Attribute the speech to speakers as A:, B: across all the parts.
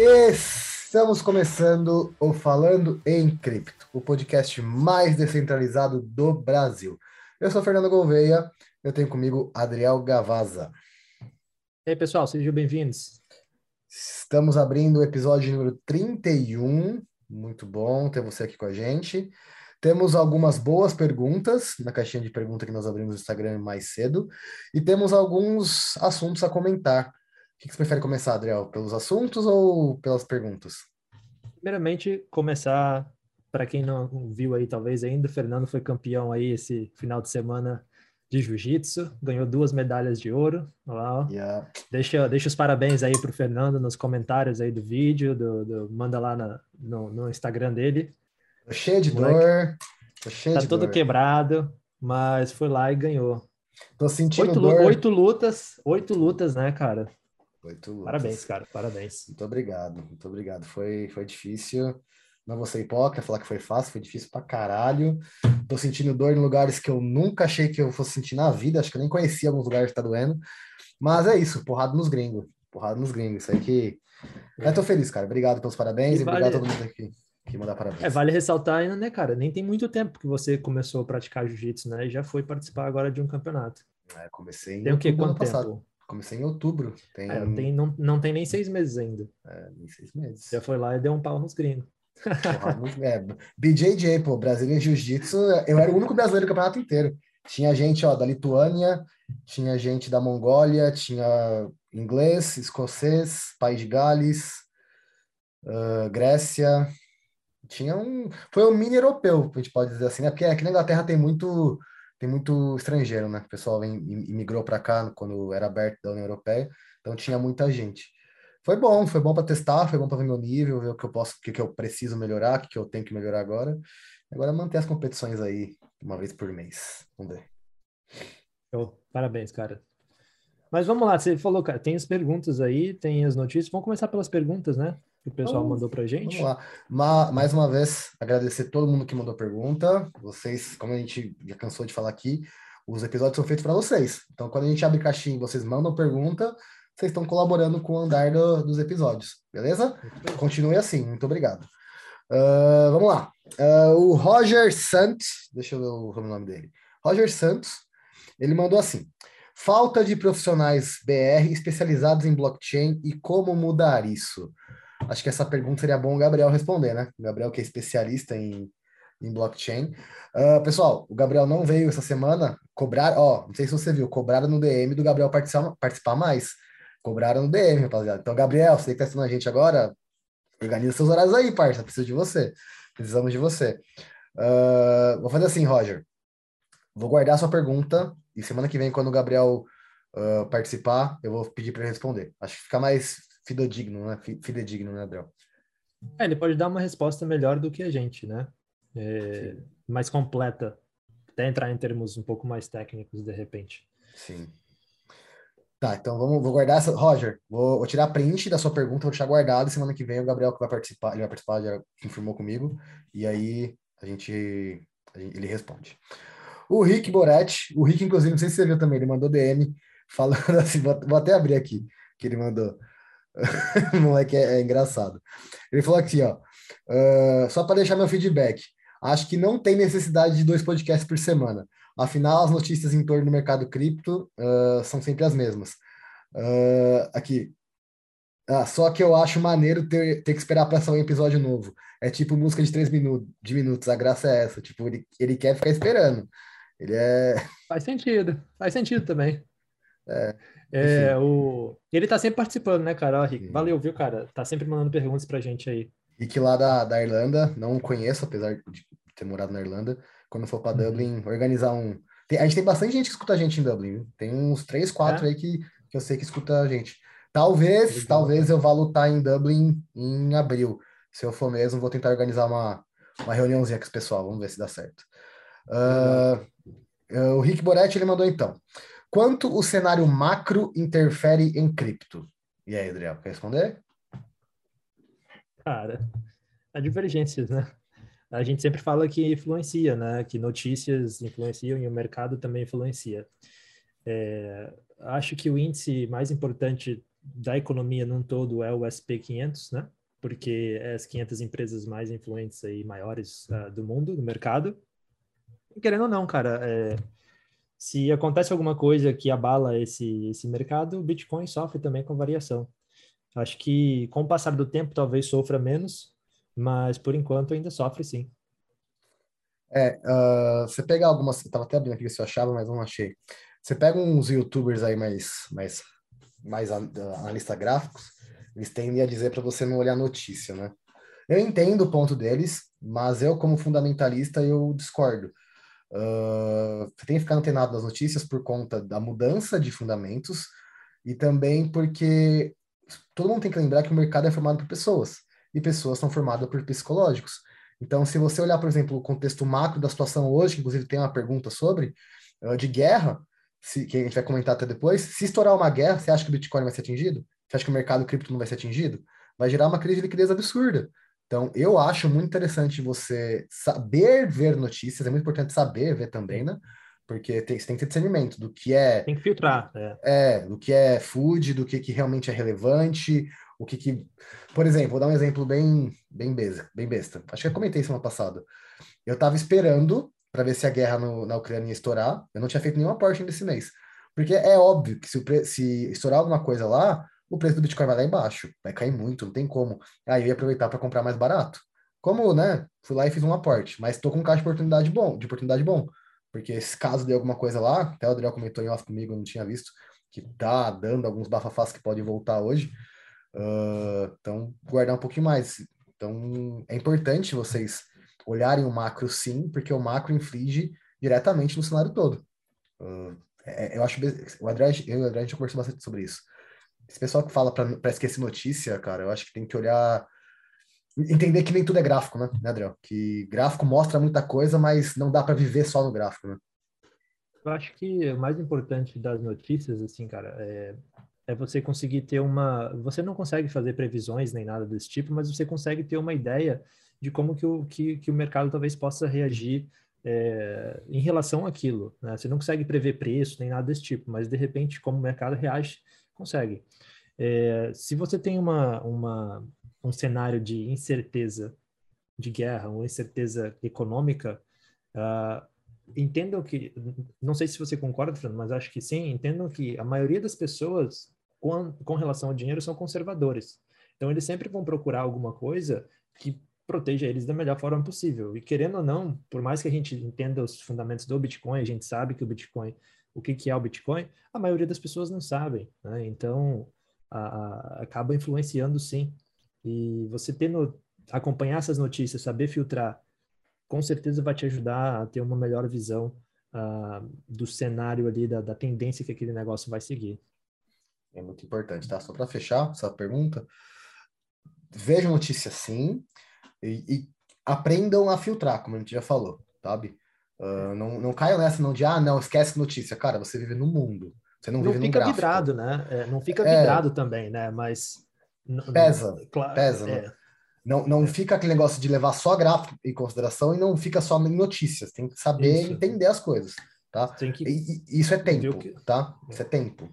A: Estamos começando o Falando em Cripto, o podcast mais descentralizado do Brasil. Eu sou Fernando Gouveia, eu tenho comigo Adriel Gavaza.
B: E aí, pessoal, sejam bem-vindos.
A: Estamos abrindo o episódio número 31. Muito bom ter você aqui com a gente. Temos algumas boas perguntas na caixinha de pergunta que nós abrimos no Instagram mais cedo. E temos alguns assuntos a comentar. O que você prefere começar, Adriel? Pelos assuntos ou pelas perguntas?
B: Primeiramente, começar, para quem não viu aí, talvez ainda, o Fernando foi campeão aí esse final de semana de jiu-jitsu, ganhou duas medalhas de ouro. Lá, yeah. deixa, deixa os parabéns aí para o Fernando nos comentários aí do vídeo, do, do manda lá na, no, no Instagram dele.
A: Tô cheio de Moleque, dor. Tô cheio
B: tá
A: de
B: todo dor. quebrado, mas foi lá e ganhou.
A: Tô sentindo
B: oito,
A: dor.
B: Oito lutas, oito lutas, né, cara?
A: Oito lutas.
B: Parabéns, cara, parabéns.
A: Muito obrigado, muito obrigado. Foi, foi difícil. Não vou ser hipócrita, falar que foi fácil, foi difícil pra caralho. Tô sentindo dor em lugares que eu nunca achei que eu fosse sentir na vida. Acho que eu nem conhecia alguns lugares que tá doendo. Mas é isso, porrada nos gringos. Porrada nos gringos. Isso aí que. Eu tô feliz, cara. Obrigado pelos parabéns e, e vale... obrigado a todo mundo aqui que mandar parabéns.
B: É, vale ressaltar ainda, né, cara? Nem tem muito tempo que você começou a praticar jiu-jitsu, né? E já foi participar agora de um campeonato.
A: É, comecei em
B: tem o quê? Quanto tempo? Passado.
A: Comecei em outubro.
B: Tem... É, tem, não, não tem nem seis meses ainda.
A: É, nem seis meses.
B: Já foi lá e deu um pau nos gringos.
A: é, BJJ, pô, Brasília Jiu-Jitsu, eu era o único brasileiro do campeonato inteiro. Tinha gente ó, da Lituânia, tinha gente da Mongólia, tinha inglês, escocês, País de Gales, uh, Grécia. Tinha um. Foi um mini europeu, a gente pode dizer assim, né? Porque aqui na Inglaterra tem muito tem muito estrangeiro, né? O pessoal vem, imigrou para cá quando era aberto da União Europeia, então tinha muita gente. Foi bom, foi bom para testar, foi bom para ver meu nível, ver o que eu posso, o que, que eu preciso melhorar, o que, que eu tenho que melhorar agora. Agora manter as competições aí uma vez por mês. Vamos ver.
B: Oh, parabéns, cara. Mas vamos lá, você falou, cara, tem as perguntas aí, tem as notícias. Vamos começar pelas perguntas, né? Que o pessoal mandou pra gente.
A: Vamos lá. Ma mais uma vez, agradecer todo mundo que mandou pergunta. Vocês, como a gente já cansou de falar aqui, os episódios são feitos para vocês. Então, quando a gente abre caixinha e vocês mandam pergunta, vocês estão colaborando com o andar do, dos episódios, beleza? Continue assim, muito obrigado. Uh, vamos lá. Uh, o Roger Santos, deixa eu ver o nome dele. Roger Santos, ele mandou assim: falta de profissionais BR especializados em blockchain e como mudar isso? Acho que essa pergunta seria bom o Gabriel responder, né? O Gabriel, que é especialista em, em blockchain. Uh, pessoal, o Gabriel não veio essa semana cobrar, ó, não sei se você viu, cobraram no DM do Gabriel participar, participar mais. Cobraram no DM, rapaziada. Então, Gabriel, você que tá assistindo a gente agora, organiza seus horários aí, parça. Preciso de você. Precisamos de você. Uh, vou fazer assim, Roger. Vou guardar sua pergunta e semana que vem, quando o Gabriel uh, participar, eu vou pedir para responder. Acho que fica mais fidedigno, né? Fidedigno, né, Adriel?
B: É, ele pode dar uma resposta melhor do que a gente, né? É, mais completa. Até entrar em termos um pouco mais técnicos, de repente.
A: Sim. Tá, então vamos, vou guardar essa. Roger, vou, vou tirar print da sua pergunta, vou deixar guardado. Semana que vem o Gabriel que vai participar, ele vai participar, já informou comigo. E aí a gente, a gente ele responde. O Rick Boretti, o Rick, inclusive, não sei se você viu também, ele mandou DM falando assim, vou, vou até abrir aqui, que ele mandou. O moleque é, é, engraçado. Ele falou aqui, ó, uh, só para deixar meu feedback. Acho que não tem necessidade de dois podcasts por semana. Afinal, as notícias em torno do mercado cripto uh, são sempre as mesmas. Uh, aqui. Ah, só que eu acho maneiro ter, ter que esperar para sair um episódio novo. É tipo música de três minutos, de minutos. A graça é essa. Tipo, ele, ele quer ficar esperando. Ele é.
B: Faz sentido. Faz sentido também. É. É, o... Ele tá sempre participando, né, cara? Ó, Rick, valeu, viu, cara? Tá sempre mandando perguntas pra gente aí.
A: Rick lá da, da Irlanda, não conheço, apesar de ter morado na Irlanda. Quando for para uhum. Dublin, organizar um. Tem, a gente tem bastante gente que escuta a gente em Dublin, viu? Tem uns três, quatro é? aí que, que eu sei que escuta a gente. Talvez, Legal. talvez eu vá lutar em Dublin em abril. Se eu for mesmo, vou tentar organizar uma, uma reuniãozinha com esse pessoal. Vamos ver se dá certo. Uh, o Rick Boretti ele mandou então. Quanto o cenário macro interfere em cripto? E aí, Adriel, quer responder?
B: Cara, há divergências, né? A gente sempre fala que influencia, né? Que notícias influenciam e o mercado também influencia. É, acho que o índice mais importante da economia num todo é o SP500, né? Porque é as 500 empresas mais influentes e maiores uh, do mundo, do mercado. E querendo ou não, cara, é, se acontece alguma coisa que abala esse, esse mercado, o Bitcoin sofre também com variação. Acho que com o passar do tempo talvez sofra menos, mas por enquanto ainda sofre sim.
A: É, uh, você pega algumas, eu tava até abrindo aqui se eu achava, mas não achei. Você pega uns youtubers aí mais, mais, mais analistas gráficos, eles tendem a dizer para você não olhar notícia, né? Eu entendo o ponto deles, mas eu, como fundamentalista, eu discordo. Uh, tem que ficar antenado das notícias por conta da mudança de fundamentos e também porque todo mundo tem que lembrar que o mercado é formado por pessoas e pessoas são formadas por psicológicos. Então, se você olhar, por exemplo, o contexto macro da situação hoje, que inclusive tem uma pergunta sobre, uh, de guerra, se, que a gente vai comentar até depois, se estourar uma guerra, você acha que o Bitcoin vai ser atingido? Você acha que o mercado cripto não vai ser atingido? Vai gerar uma crise de liquidez absurda. Então, eu acho muito interessante você saber ver notícias, é muito importante saber ver também, né? Porque tem, você tem que ter discernimento do que é.
B: Tem que filtrar.
A: É, é do que é food, do que, que realmente é relevante, o que, que. Por exemplo, vou dar um exemplo bem, bem, besta, bem besta. Acho que eu comentei semana passada. Eu estava esperando para ver se a guerra no, na Ucrânia ia estourar. Eu não tinha feito nenhum aporte ainda esse mês. Porque é óbvio que se, se estourar alguma coisa lá, o preço do Bitcoin vai lá embaixo, vai cair muito, não tem como. Aí eu ia aproveitar para comprar mais barato. Como, né? Fui lá e fiz um aporte, mas estou com um caixa de oportunidade bom, de oportunidade bom. Porque se caso de alguma coisa lá, até o Adriel comentou em off comigo, eu não tinha visto, que tá dando alguns bafafás que podem voltar hoje. Uh, então, guardar um pouquinho mais. Então, é importante vocês olharem o macro sim, porque o macro inflige diretamente no cenário todo. Uh, é, eu acho o André, eu e o André a gente conversou bastante sobre isso. Esse pessoal que fala para esquecer notícia, cara, eu acho que tem que olhar. Entender que nem tudo é gráfico, né, né Adriel? Que gráfico mostra muita coisa, mas não dá para viver só no gráfico, né?
B: Eu acho que o mais importante das notícias, assim, cara, é, é você conseguir ter uma. Você não consegue fazer previsões nem nada desse tipo, mas você consegue ter uma ideia de como que o, que, que o mercado talvez possa reagir é, em relação àquilo. Né? Você não consegue prever preço nem nada desse tipo, mas de repente, como o mercado reage, consegue. É, se você tem uma, uma, um cenário de incerteza de guerra, uma incerteza econômica, uh, entendam que, não sei se você concorda, Fernando, mas acho que sim, entendam que a maioria das pessoas com, com relação ao dinheiro são conservadores. Então, eles sempre vão procurar alguma coisa que proteja eles da melhor forma possível. E querendo ou não, por mais que a gente entenda os fundamentos do Bitcoin, a gente sabe que o Bitcoin, o que, que é o Bitcoin, a maioria das pessoas não sabem. Né? Então, a, a, acaba influenciando sim. E você tendo acompanhar essas notícias, saber filtrar, com certeza vai te ajudar a ter uma melhor visão uh, do cenário ali, da, da tendência que aquele negócio vai seguir.
A: É muito importante, tá? Só para fechar essa pergunta, veja notícia sim, e, e, aprendam a filtrar, como a gente já falou, sabe? Uh, não, não caiam nessa não de, ah, não, esquece notícia. Cara, você vive no mundo, você não, não vive no gráfico.
B: vidrado, né? É, não fica é. vidrado é, também, né? Mas...
A: Pesa, claro, pesa, né? é. Não, não fica aquele negócio de levar só gráfico em consideração e não fica só em notícias. Tem que saber isso. entender as coisas, tá? Que... E, e, isso é tempo, que... tá? Isso é tempo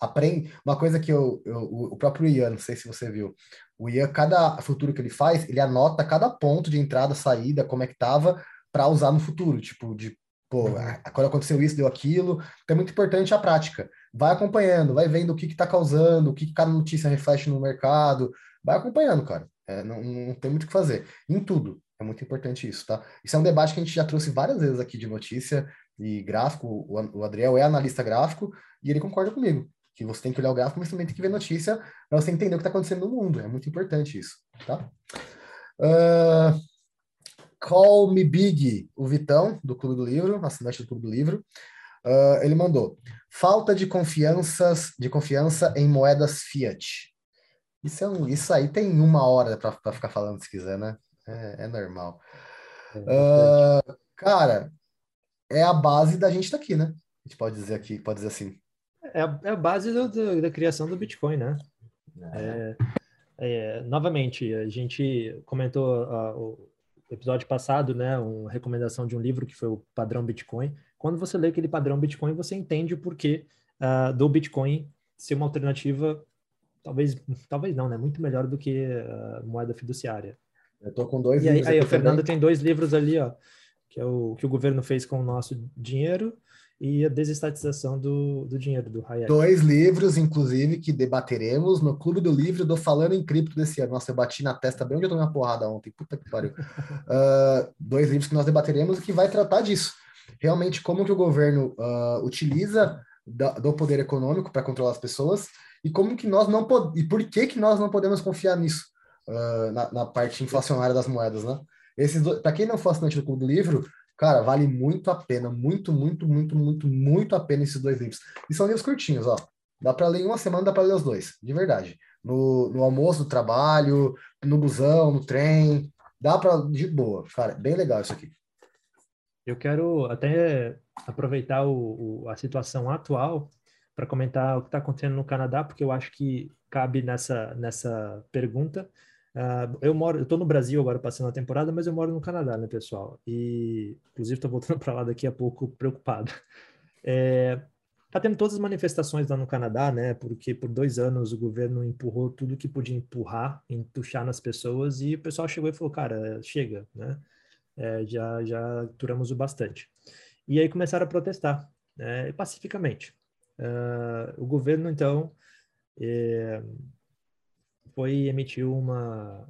A: aprende. Uma coisa que eu, eu, o próprio Ian, não sei se você viu, o Ian, cada futuro que ele faz, ele anota cada ponto de entrada, saída, como é que tava, para usar no futuro. Tipo, de pô, uhum. quando aconteceu isso, deu aquilo. Então é muito importante a prática. Vai acompanhando, vai vendo o que está causando, o que, que cada notícia reflete no mercado. Vai acompanhando, cara. É, não, não tem muito o que fazer. Em tudo. É muito importante isso, tá? Isso é um debate que a gente já trouxe várias vezes aqui de notícia e gráfico. O Adriel é analista gráfico e ele concorda comigo que você tem que olhar o gráfico, mas também tem que ver notícia para você entender o que está acontecendo no mundo. É muito importante isso, tá? Uh, Call Me Big, o Vitão, do Clube do Livro, assinante do Clube do Livro, uh, ele mandou, falta de confianças, de confiança em moedas fiat. Isso, é um, isso aí tem uma hora para ficar falando se quiser, né? É, é normal. É uh, cara, é a base da gente estar tá aqui, né? A gente pode dizer aqui, pode dizer assim.
B: É a, é a base do, do, da criação do Bitcoin, né? É, é, novamente, a gente comentou uh, o episódio passado, né, uma recomendação de um livro que foi o Padrão Bitcoin. Quando você lê aquele padrão Bitcoin, você entende o porquê uh, do Bitcoin ser uma alternativa talvez, talvez não, né? Muito melhor do que a moeda fiduciária.
A: Eu tô com dois
B: e livros. Aí, aí o Fernando também. tem dois livros ali, ó, que é o que o governo fez com o nosso dinheiro e a desestatização do, do dinheiro do Hayek.
A: Dois livros, inclusive, que debateremos no Clube do Livro do Falando em Cripto desse ano. Nossa, eu bati na testa bem onde eu tomei uma porrada ontem. Puta que pariu. uh, dois livros que nós debateremos e que vai tratar disso. Realmente, como que o governo uh, utiliza da, do poder econômico para controlar as pessoas e como que nós não podemos... E por que que nós não podemos confiar nisso? Uh, na, na, parte inflacionária das moedas, né? Esses para quem não for assinante do Clube do Livro, Cara, vale muito a pena, muito, muito, muito, muito, muito a pena esses dois livros. E são livros curtinhos, ó. Dá para ler em uma semana, dá para ler os dois, de verdade. No, no almoço do trabalho, no busão, no trem, dá para de boa, cara, bem legal isso aqui.
B: Eu quero até aproveitar o, o a situação atual para comentar o que está acontecendo no Canadá, porque eu acho que cabe nessa, nessa pergunta. Uh, eu moro, eu no Brasil agora passando a temporada, mas eu moro no Canadá, né, pessoal? E inclusive estou voltando para lá daqui a pouco preocupado. É, tá tendo todas as manifestações lá no Canadá, né? Porque por dois anos o governo empurrou tudo que podia empurrar, entuchar nas pessoas e o pessoal chegou e falou, cara, chega, né? É, já já aturamos o bastante. E aí começaram a protestar, né, pacificamente. Uh, o governo então é, foi emitiu uma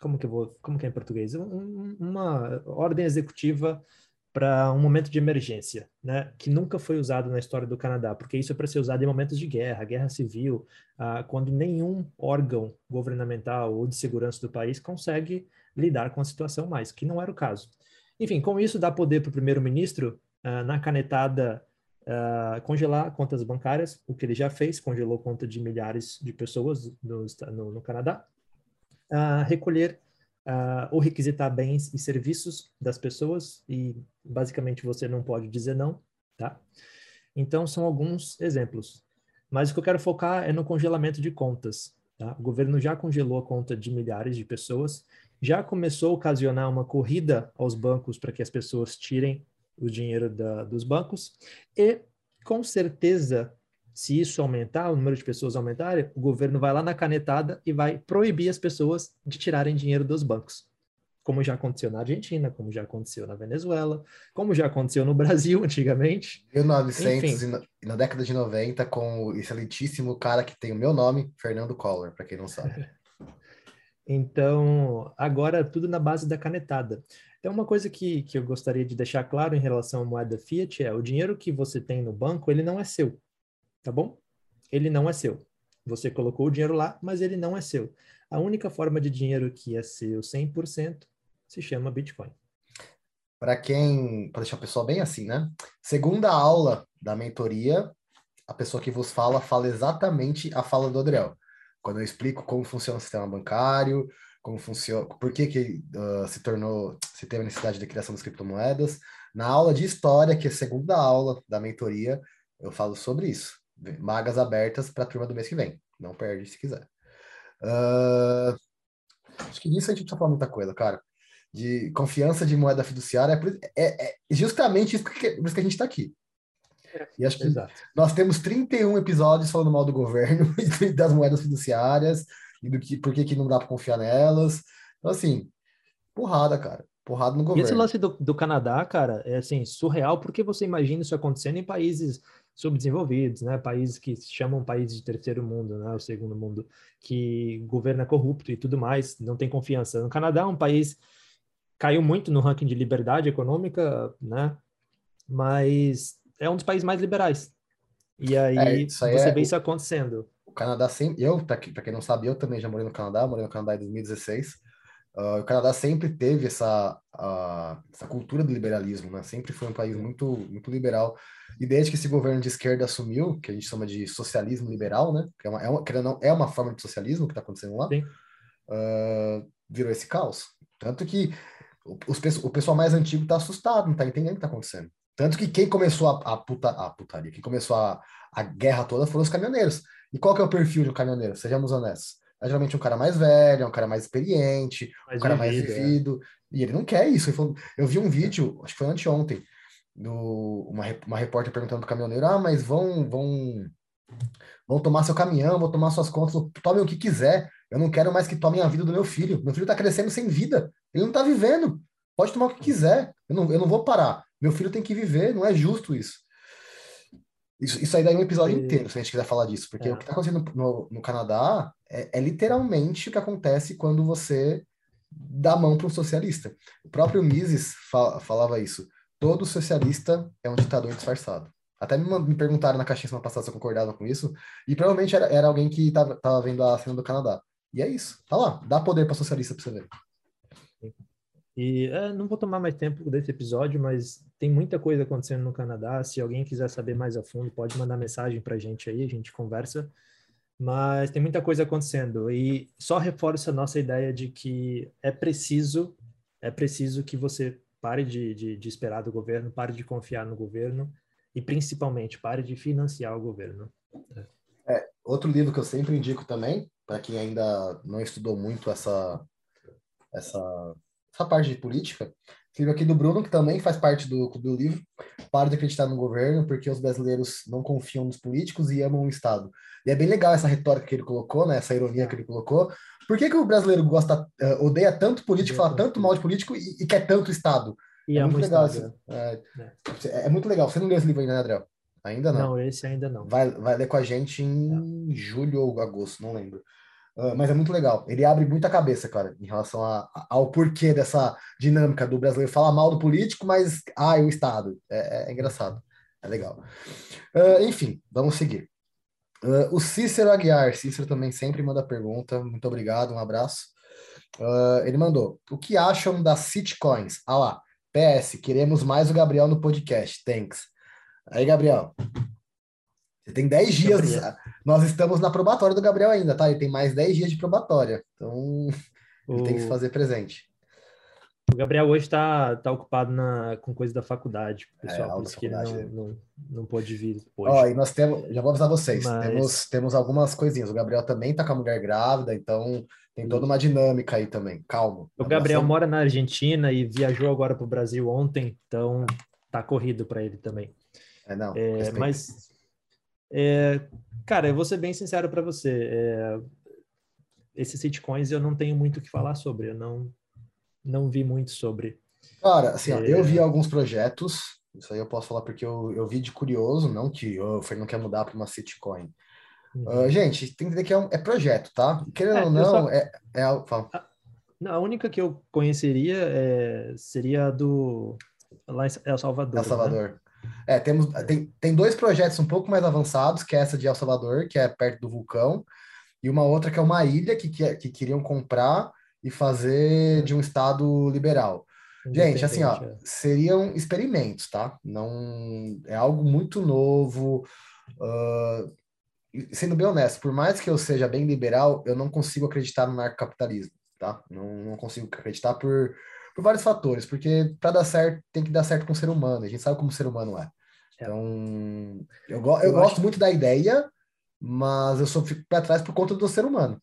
B: como que vou como que é em português um, uma ordem executiva para um momento de emergência, né, que nunca foi usado na história do Canadá, porque isso é para ser usado em momentos de guerra, guerra civil, ah, quando nenhum órgão governamental ou de segurança do país consegue lidar com a situação mais, que não era o caso. Enfim, com isso dá poder para o primeiro-ministro ah, na canetada uh, congelar contas bancárias, o que ele já fez, congelou conta de milhares de pessoas no, no, no Canadá, uh, recolher uh, ou requisitar bens e serviços das pessoas, e basicamente você não pode dizer não, tá? Então, são alguns exemplos. Mas o que eu quero focar é no congelamento de contas. Tá? O governo já congelou a conta de milhares de pessoas, já começou a ocasionar uma corrida aos bancos para que as pessoas tirem o dinheiro da, dos bancos. E, com certeza, se isso aumentar, o número de pessoas aumentar, o governo vai lá na canetada e vai proibir as pessoas de tirarem dinheiro dos bancos. Como já aconteceu na Argentina, como já aconteceu na Venezuela, como já aconteceu no Brasil antigamente.
A: 1900 Enfim. e na década de 90, com o excelentíssimo cara que tem o meu nome, Fernando Collor, para quem não sabe.
B: Então, agora tudo na base da canetada. Então, uma coisa que, que eu gostaria de deixar claro em relação à moeda fiat é o dinheiro que você tem no banco, ele não é seu, tá bom? Ele não é seu. Você colocou o dinheiro lá, mas ele não é seu. A única forma de dinheiro que é seu 100% se chama Bitcoin.
A: Para quem, para deixar o pessoal bem assim, né? Segunda aula da mentoria, a pessoa que vos fala fala exatamente a fala do Adriel. Quando eu explico como funciona o sistema bancário, como funciona, por que, que uh, se tornou, se teve a necessidade de criação das criptomoedas. Na aula de história, que é a segunda aula da mentoria, eu falo sobre isso. Magas abertas para a turma do mês que vem. Não perde se quiser. Uh, acho que nisso a gente precisa falar muita coisa, cara. De confiança de moeda fiduciária. É, é, é justamente isso que, por isso que a gente está aqui. E acho que Exato. nós temos 31 episódios falando mal do governo e das moedas fiduciárias e do que, por que, que não dá para confiar nelas. Então, assim, porrada, cara. Porrada no governo.
B: Esse lance do, do Canadá, cara, é assim, surreal, porque você imagina isso acontecendo em países subdesenvolvidos, né? Países que se chamam países de terceiro mundo, né? O segundo mundo, que governo é corrupto e tudo mais, não tem confiança. No Canadá, um país caiu muito no ranking de liberdade econômica, né? Mas é um dos países mais liberais. E aí, é, aí você é vê isso acontecendo
A: o Canadá sempre. Eu, para quem não sabe, eu também já morei no Canadá, morei no Canadá em 2016. Uh, ah, o Canadá sempre teve essa, uh, essa cultura do liberalismo, né? Sempre foi um país muito, muito liberal. E desde que esse governo de esquerda assumiu, que a gente chama de socialismo liberal, né? Que é uma, é uma, não, é uma forma de socialismo que está acontecendo lá, uh, virou esse caos. Tanto que os, o pessoal mais antigo está assustado, não está entendendo o que está acontecendo. Tanto que quem começou a, a, puta, a putaria, quem começou a, a guerra toda foram os caminhoneiros. E qual que é o perfil de um caminhoneiro? Sejamos honestos. É geralmente um cara mais velho, um cara mais experiente, mais um cara vivido, mais vivido. É. E ele não quer isso. Falou... eu vi um vídeo, acho que foi anteontem, do... uma, uma repórter perguntando pro caminhoneiro: ah, mas vão, vão Vão tomar seu caminhão, vão tomar suas contas, tomem o que quiser. Eu não quero mais que tomem a vida do meu filho. Meu filho está crescendo sem vida. Ele não está vivendo. Pode tomar o que quiser. Eu não, eu não vou parar. Meu filho tem que viver. Não é justo isso. Isso, isso aí daí é um episódio e... inteiro, se a gente quiser falar disso. Porque é. o que está acontecendo no, no Canadá é, é, literalmente o que acontece quando você dá mão para um socialista. O próprio Mises falava isso. Todo socialista é um ditador disfarçado. Até me, me perguntaram na caixinha semana passada se eu concordava com isso, e provavelmente era, era alguém que estava vendo a cena do Canadá. E é isso, tá lá, dá poder para socialista para você ver.
B: E é, não vou tomar mais tempo desse episódio, mas tem muita coisa acontecendo no Canadá. Se alguém quiser saber mais a fundo, pode mandar mensagem para a gente aí, a gente conversa. Mas tem muita coisa acontecendo e só reforça a nossa ideia de que é preciso, é preciso que você pare de, de, de esperar do governo, pare de confiar no governo e principalmente pare de financiar o governo.
A: É, outro livro que eu sempre indico também, para quem ainda não estudou muito essa, essa, essa parte de política, livro aqui do Bruno, que também faz parte do Clube do Livro, Para de acreditar no governo, porque os brasileiros não confiam nos políticos e amam o Estado. E é bem legal essa retórica que ele colocou, né, essa ironia que ele colocou. Por que, que o brasileiro gosta, uh, odeia tanto político, fala tanto mal de político e, e quer tanto Estado?
B: E é, muito legal. Estado,
A: é, é, é, muito legal. Você não leu esse livro ainda, né, Adriel? Ainda não.
B: Não, esse ainda não.
A: Vai, vai ler com a gente em julho ou agosto, não lembro. Uh, mas é muito legal. Ele abre muita cabeça, cara, em relação a, a, ao porquê dessa dinâmica do brasileiro falar mal do político, mas ah, o Estado. É, é, é engraçado. É legal. Uh, enfim, vamos seguir. Uh, o Cícero Aguiar, Cícero também sempre manda pergunta. Muito obrigado, um abraço. ele mandou: O que acham das sitcoins? Ah lá, PS, queremos mais o Gabriel no podcast. Thanks. Aí, Gabriel, você tem 10 dias. Nós estamos na probatória do Gabriel ainda, tá? Ele tem mais 10 dias de probatória. Então, ele tem que se fazer presente.
B: O Gabriel hoje está tá ocupado na, com coisa da faculdade, pessoal, é, por isso que ele não, não, não pôde vir hoje.
A: Ó, e nós temos, já vou avisar vocês, Mas... temos, temos algumas coisinhas. O Gabriel também está com a mulher grávida, então tem toda uma dinâmica aí também. Calma.
B: O Gabriel mora na Argentina e viajou agora para o Brasil ontem, então tá corrido para ele também.
A: É, não.
B: É, mas é, cara, eu vou ser bem sincero para você. É, esses sitcoins eu não tenho muito o que falar sobre. Eu não, não vi muito sobre.
A: Cara, assim, ó, eu é. vi alguns projetos. Isso aí eu posso falar porque eu, eu vi de curioso, não que oh, o Fernando quer mudar para uma sitcoin. Uhum. Uh, gente, tem que entender que é, um, é projeto, tá? Querendo é, ou não, só... é, é a,
B: a, única que eu conheceria é, seria a do lá em El Salvador.
A: El Salvador. Né? É, temos, tem, tem dois projetos um pouco mais avançados, que é essa de El Salvador, que é perto do vulcão, e uma outra que é uma ilha que, que, que queriam comprar e fazer de um estado liberal. Gente, assim, ó, é. seriam experimentos, tá? Não é algo muito novo. Uh, sendo bem honesto, por mais que eu seja bem liberal, eu não consigo acreditar no narcocapitalismo, tá? Não, não consigo acreditar por por vários fatores, porque para dar certo tem que dar certo com o ser humano, a gente sabe como o ser humano é. é. Então, eu, go eu, eu gosto acho... muito da ideia, mas eu só fico para trás por conta do ser humano.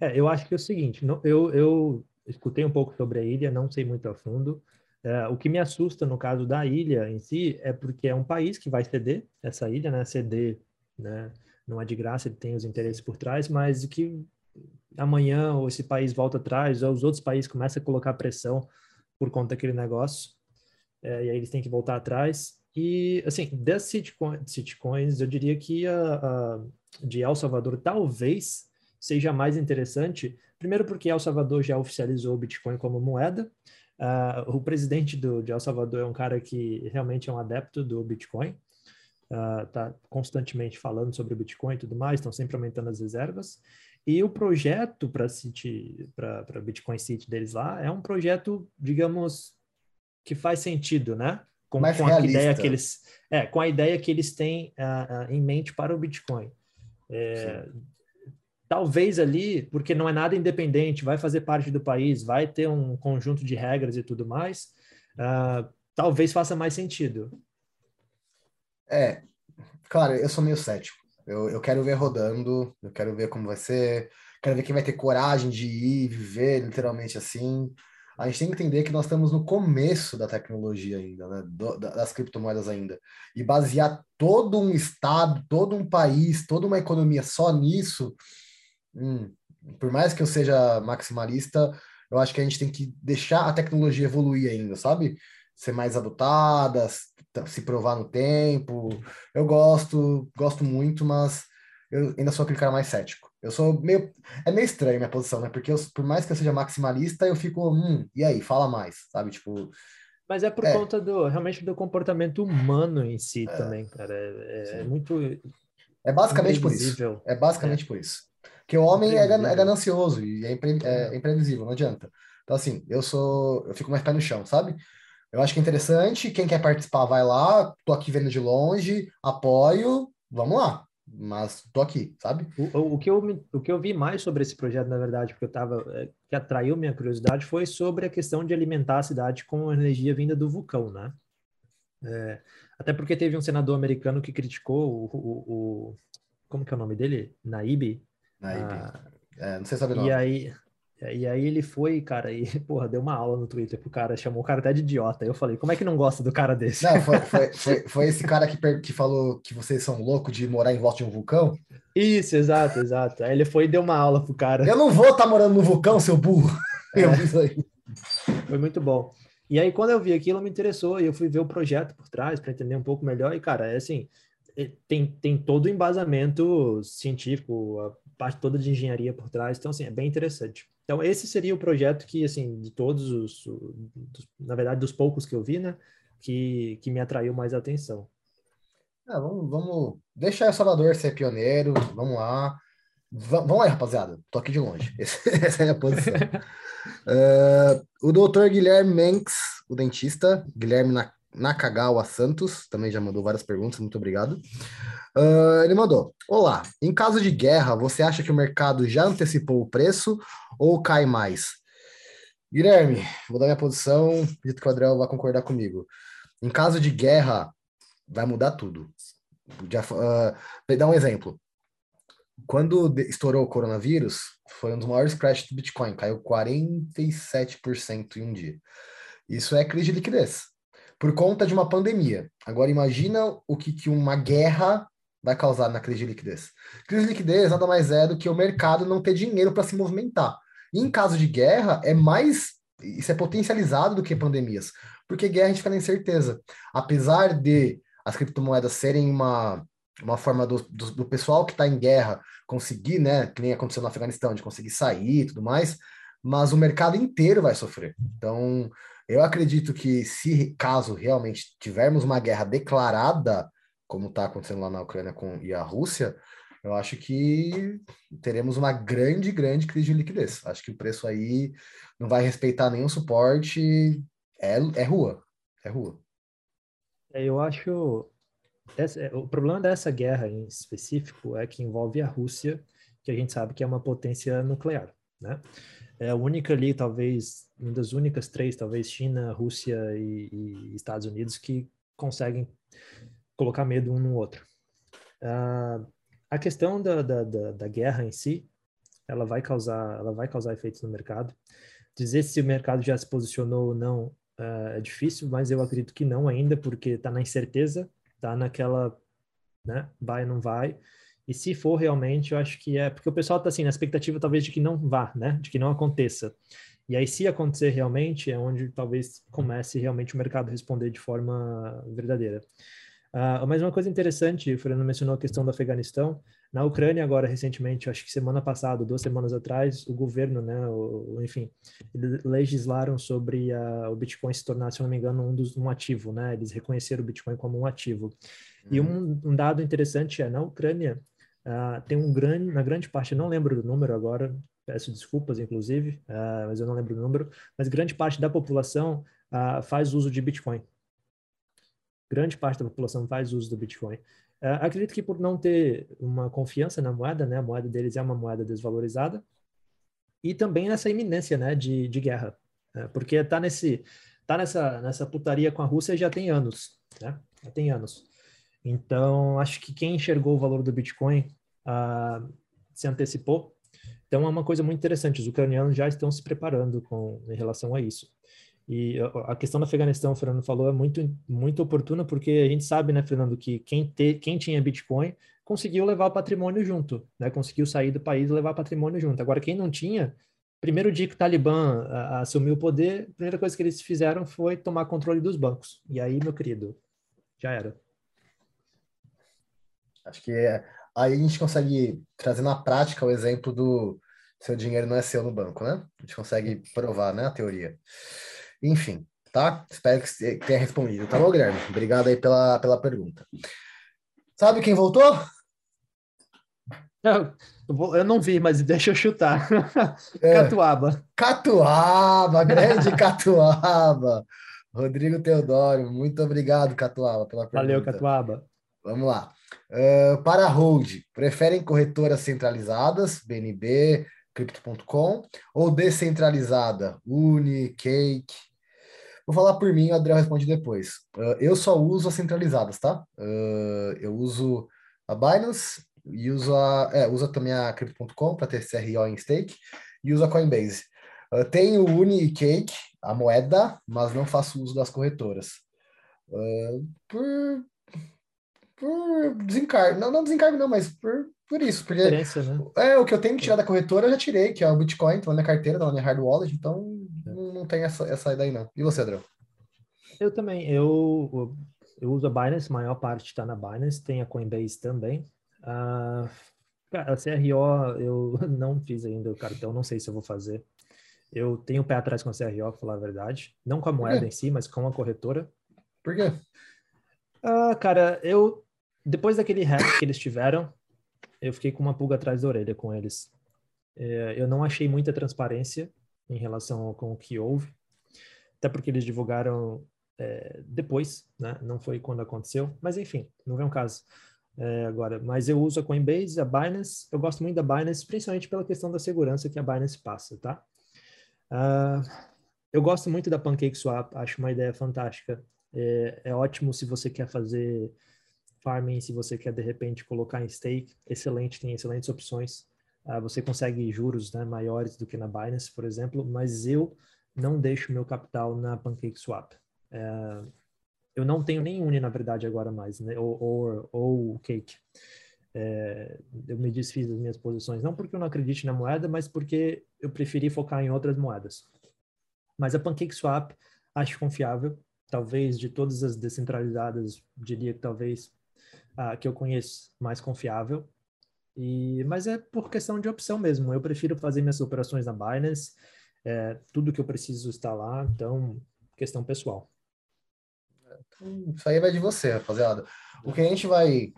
B: É, eu acho que é o seguinte, eu, eu escutei um pouco sobre a ilha, não sei muito a fundo. É, o que me assusta no caso da ilha em si é porque é um país que vai ceder essa ilha, né? Ceder, né? Não é de graça, ele tem os interesses por trás, mas o que amanhã ou esse país volta atrás, ou os outros países começam a colocar pressão por conta daquele negócio, é, e aí eles têm que voltar atrás. E, assim, das sitcoins, eu diria que a, a, de El Salvador talvez seja mais interessante, primeiro porque El Salvador já oficializou o Bitcoin como moeda, uh, o presidente do, de El Salvador é um cara que realmente é um adepto do Bitcoin, está uh, constantemente falando sobre o Bitcoin e tudo mais, estão sempre aumentando as reservas. E o projeto para City, para Bitcoin City deles lá, é um projeto, digamos, que faz sentido, né? Com, com a ideia que eles, é, com a ideia que eles têm uh, uh, em mente para o Bitcoin. É, talvez ali, porque não é nada independente, vai fazer parte do país, vai ter um conjunto de regras e tudo mais, uh, talvez faça mais sentido.
A: É, claro, eu sou meio cético. Eu, eu quero ver rodando, eu quero ver como vai ser, quero ver quem vai ter coragem de ir, viver literalmente assim. a gente tem que entender que nós estamos no começo da tecnologia ainda, né? Do, das criptomoedas ainda. E basear todo um estado, todo um país, toda uma economia só nisso, hum, por mais que eu seja maximalista, eu acho que a gente tem que deixar a tecnologia evoluir ainda, sabe? Ser mais adotada, se provar no tempo. Eu gosto, gosto muito, mas eu ainda sou aquele cara mais cético. Eu sou meio. É meio estranho minha posição, né? Porque eu, por mais que eu seja maximalista, eu fico, hum, e aí, fala mais, sabe? Tipo.
B: Mas é por é. conta do realmente do comportamento humano em si é. também, cara. É, é muito.
A: É basicamente por isso. É basicamente é. por isso. Porque o homem é, é ganancioso e é, impre, é, imprevisível, não adianta. Então, assim, eu sou. Eu fico mais pé no chão, sabe? Eu acho que é interessante. Quem quer participar, vai lá. Tô aqui vendo de longe, apoio. Vamos lá mas tô aqui, sabe?
B: O, o, que eu, o que eu vi mais sobre esse projeto, na verdade, porque eu tava, é, que atraiu minha curiosidade, foi sobre a questão de alimentar a cidade com energia vinda do vulcão, né? É, até porque teve um senador americano que criticou o, o, o como que é o nome dele? Naib?
A: Naib. Ah, é, não sei saber o nome.
B: E aí, e aí ele foi, cara, e, porra, deu uma aula no Twitter pro cara, chamou o cara até de idiota. Eu falei, como é que não gosta do cara desse?
A: Não, foi, foi, foi, foi esse cara que, que falou que vocês são loucos de morar em volta de um vulcão?
B: Isso, exato, exato. Aí ele foi e deu uma aula pro cara.
A: Eu não vou estar tá morando no vulcão, seu burro. É.
B: Foi muito bom. E aí, quando eu vi aquilo, me interessou e eu fui ver o projeto por trás para entender um pouco melhor. E, cara, é assim, é, tem, tem todo o embasamento científico, parte toda de engenharia por trás. Então, assim, é bem interessante. Então, esse seria o projeto que, assim, de todos os, dos, na verdade, dos poucos que eu vi, né, que, que me atraiu mais a atenção.
A: Ah, vamos, vamos deixar o Salvador ser pioneiro, vamos lá. V vamos aí, rapaziada. Tô aqui de longe. essa é a posição. uh, o doutor Guilherme Menks, o dentista, Guilherme Nakagawa Santos, também já mandou várias perguntas, muito obrigado. Uh, ele mandou: Olá, em caso de guerra, você acha que o mercado já antecipou o preço ou cai mais? Guilherme, vou dar minha posição, dito que o Adriel vai concordar comigo. Em caso de guerra, vai mudar tudo. Já, uh, dar um exemplo. Quando estourou o coronavírus, foi um dos maiores crashes do Bitcoin, caiu 47% em um dia. Isso é crise de liquidez, por conta de uma pandemia. Agora imagina o que, que uma guerra vai causar na crise de liquidez? Crise de liquidez nada mais é do que o mercado não ter dinheiro para se movimentar. E em caso de guerra, é mais. Isso é potencializado do que pandemias, porque guerra a gente fica na incerteza. Apesar de as criptomoedas serem uma, uma forma do, do, do pessoal que está em guerra conseguir, né, que nem aconteceu no Afeganistão, de conseguir sair e tudo mais, mas o mercado inteiro vai sofrer. Então, eu acredito que se caso realmente tivermos uma guerra declarada, como está acontecendo lá na Ucrânia com, e a Rússia, eu acho que teremos uma grande, grande crise de liquidez. Acho que o preço aí não vai respeitar nenhum suporte. É, é rua. É rua.
B: É, eu acho. O problema dessa guerra em específico é que envolve a Rússia, que a gente sabe que é uma potência nuclear, né? É a única ali, talvez, uma das únicas três, talvez China, Rússia e, e Estados Unidos, que conseguem colocar medo um no outro. Uh, a questão da, da, da, da, guerra em si, ela vai causar, ela vai causar efeitos no mercado. Dizer se o mercado já se posicionou ou não uh, é difícil, mas eu acredito que não ainda, porque está na incerteza, está naquela, né, vai não vai. E se for realmente, eu acho que é, porque o pessoal está assim na expectativa talvez de que não vá, né, de que não aconteça. E aí, se acontecer realmente, é onde talvez comece realmente o mercado a responder de forma verdadeira. Uh, mas uma coisa interessante, o Fernando mencionou a questão do Afeganistão. Na Ucrânia, agora, recentemente, acho que semana passada, duas semanas atrás, o governo, né, o, enfim, legislaram sobre a, o Bitcoin se tornar, se não me engano, um, dos, um ativo, né? Eles reconheceram o Bitcoin como um ativo. Uhum. E um, um, dado interessante é, na Ucrânia, uh, tem um grande, na grande parte, não lembro do número agora, peço desculpas, inclusive, uh, mas eu não lembro do número, mas grande parte da população faz uso de Bitcoin grande parte da população faz uso do Bitcoin. Uh, acredito que por não ter uma confiança na moeda, né, a moeda deles é uma moeda desvalorizada, e também nessa iminência né, de, de guerra, porque está nesse, tá nessa, nessa putaria com a Rússia já tem anos, né, já tem anos. Então, acho que quem enxergou o valor do Bitcoin se antecipou, Então é uma coisa muito interessante. Os ucranianos já estão se preparando com em relação a isso. E a questão do Afeganistão, o Fernando falou, é muito, muito oportuna, porque a gente sabe, né, Fernando, que quem, te, quem tinha Bitcoin conseguiu levar o patrimônio junto, né? Conseguiu sair do país e levar o patrimônio junto. Agora, quem não tinha, primeiro dia que o Talibã assumiu o poder, a primeira coisa que eles fizeram foi tomar controle dos bancos. E aí, meu querido, já era.
A: Acho que é, aí a gente consegue trazer na prática o exemplo do seu dinheiro não é seu no banco, né? A gente consegue provar, né, a teoria. Enfim, tá? Espero que tenha respondido. Tá bom, Guilherme? Obrigado aí pela, pela pergunta. Sabe quem voltou?
B: Eu, eu não vi, mas deixa eu chutar. É, Catuaba.
A: Catuaba, grande Catuaba. Rodrigo Teodoro, muito obrigado, Catuaba, pela pergunta.
B: Valeu, Catuaba.
A: Vamos lá. Uh, para hold, preferem corretoras centralizadas, BNB, Crypto.com, ou descentralizada, Uni, Cake? Vou falar por mim, o Adriel responde depois. Uh, eu só uso as centralizadas, tá? Uh, eu uso a Binance e uso a, é, uso também a Crypto.com para ter CRO em stake e uso a Coinbase. Uh, tenho Uni e Cake, a moeda, mas não faço uso das corretoras. Uh, por, por desencargo, não, não desencargo não, mas por, por isso, porque né? é o que eu tenho que tirar da corretora eu já tirei, que é o Bitcoin, tá na minha carteira, tá na minha hard wallet, então não, não tem essa, essa aí não. E você, Adriano?
B: Eu também, eu, eu uso a Binance, a maior parte está na Binance, tem a Coinbase também. Uh, a CRO eu não fiz ainda o cartão, não sei se eu vou fazer. Eu tenho o pé atrás com a CRO, pra falar a verdade. Não com a moeda em si, mas com a corretora.
A: Por quê?
B: Ah, cara, eu... Depois daquele hack que eles tiveram, eu fiquei com uma pulga atrás da orelha com eles. É, eu não achei muita transparência em relação ao, com o que houve, até porque eles divulgaram é, depois, né? Não foi quando aconteceu, mas enfim, não vem um caso é, agora. Mas eu uso a Coinbase, a Binance, eu gosto muito da Binance, principalmente pela questão da segurança que a Binance passa, tá? Uh, eu gosto muito da PancakeSwap, acho uma ideia fantástica. É, é ótimo se você quer fazer farming, se você quer de repente colocar em stake, excelente, tem excelentes opções. Uh, você consegue juros né, maiores do que na Binance, por exemplo, mas eu não deixo meu capital na PancakeSwap. Uh, eu não tenho nem Uni, na verdade, agora mais, né? ou, ou, ou Cake. É, eu me desfiz das minhas posições, não porque eu não acredite na moeda, mas porque eu preferi focar em outras moedas. Mas a PancakeSwap acho confiável, talvez de todas as descentralizadas, diria que talvez a que eu conheço mais confiável. E, mas é por questão de opção mesmo. Eu prefiro fazer minhas operações na Binance, é, tudo que eu preciso está lá, então, questão pessoal.
A: Então, isso aí vai de você, rapaziada. O que a gente vai,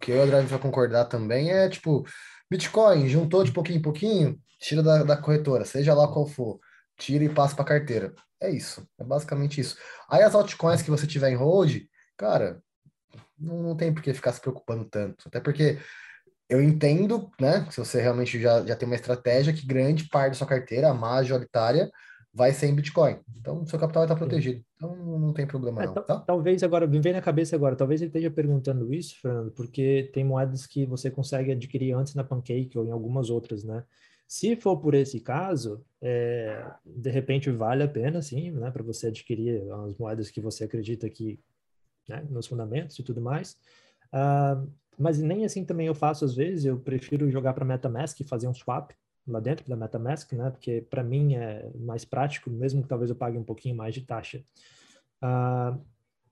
A: que eu e o André vai concordar também é, tipo, Bitcoin juntou de pouquinho em pouquinho, tira da, da corretora, seja lá qual for, tira e passa para carteira. É isso, é basicamente isso. Aí as altcoins que você tiver em hold, cara, não, não tem por que ficar se preocupando tanto. Até porque eu entendo, né, se você realmente já, já tem uma estratégia que grande parte da sua carteira, a majoritária, vai ser em Bitcoin. Então, seu capital vai estar protegido. Então, não tem problema é, não, tá?
B: Talvez agora, me vem na cabeça agora, talvez ele esteja perguntando isso, Fernando, porque tem moedas que você consegue adquirir antes na Pancake ou em algumas outras, né? Se for por esse caso, é, de repente vale a pena, sim, né, para você adquirir as moedas que você acredita que, né, nos fundamentos e tudo mais. Uh, mas nem assim também eu faço às vezes, eu prefiro jogar para MetaMask e fazer um swap, lá dentro da MetaMask, né? Porque para mim é mais prático, mesmo que talvez eu pague um pouquinho mais de taxa. Uh,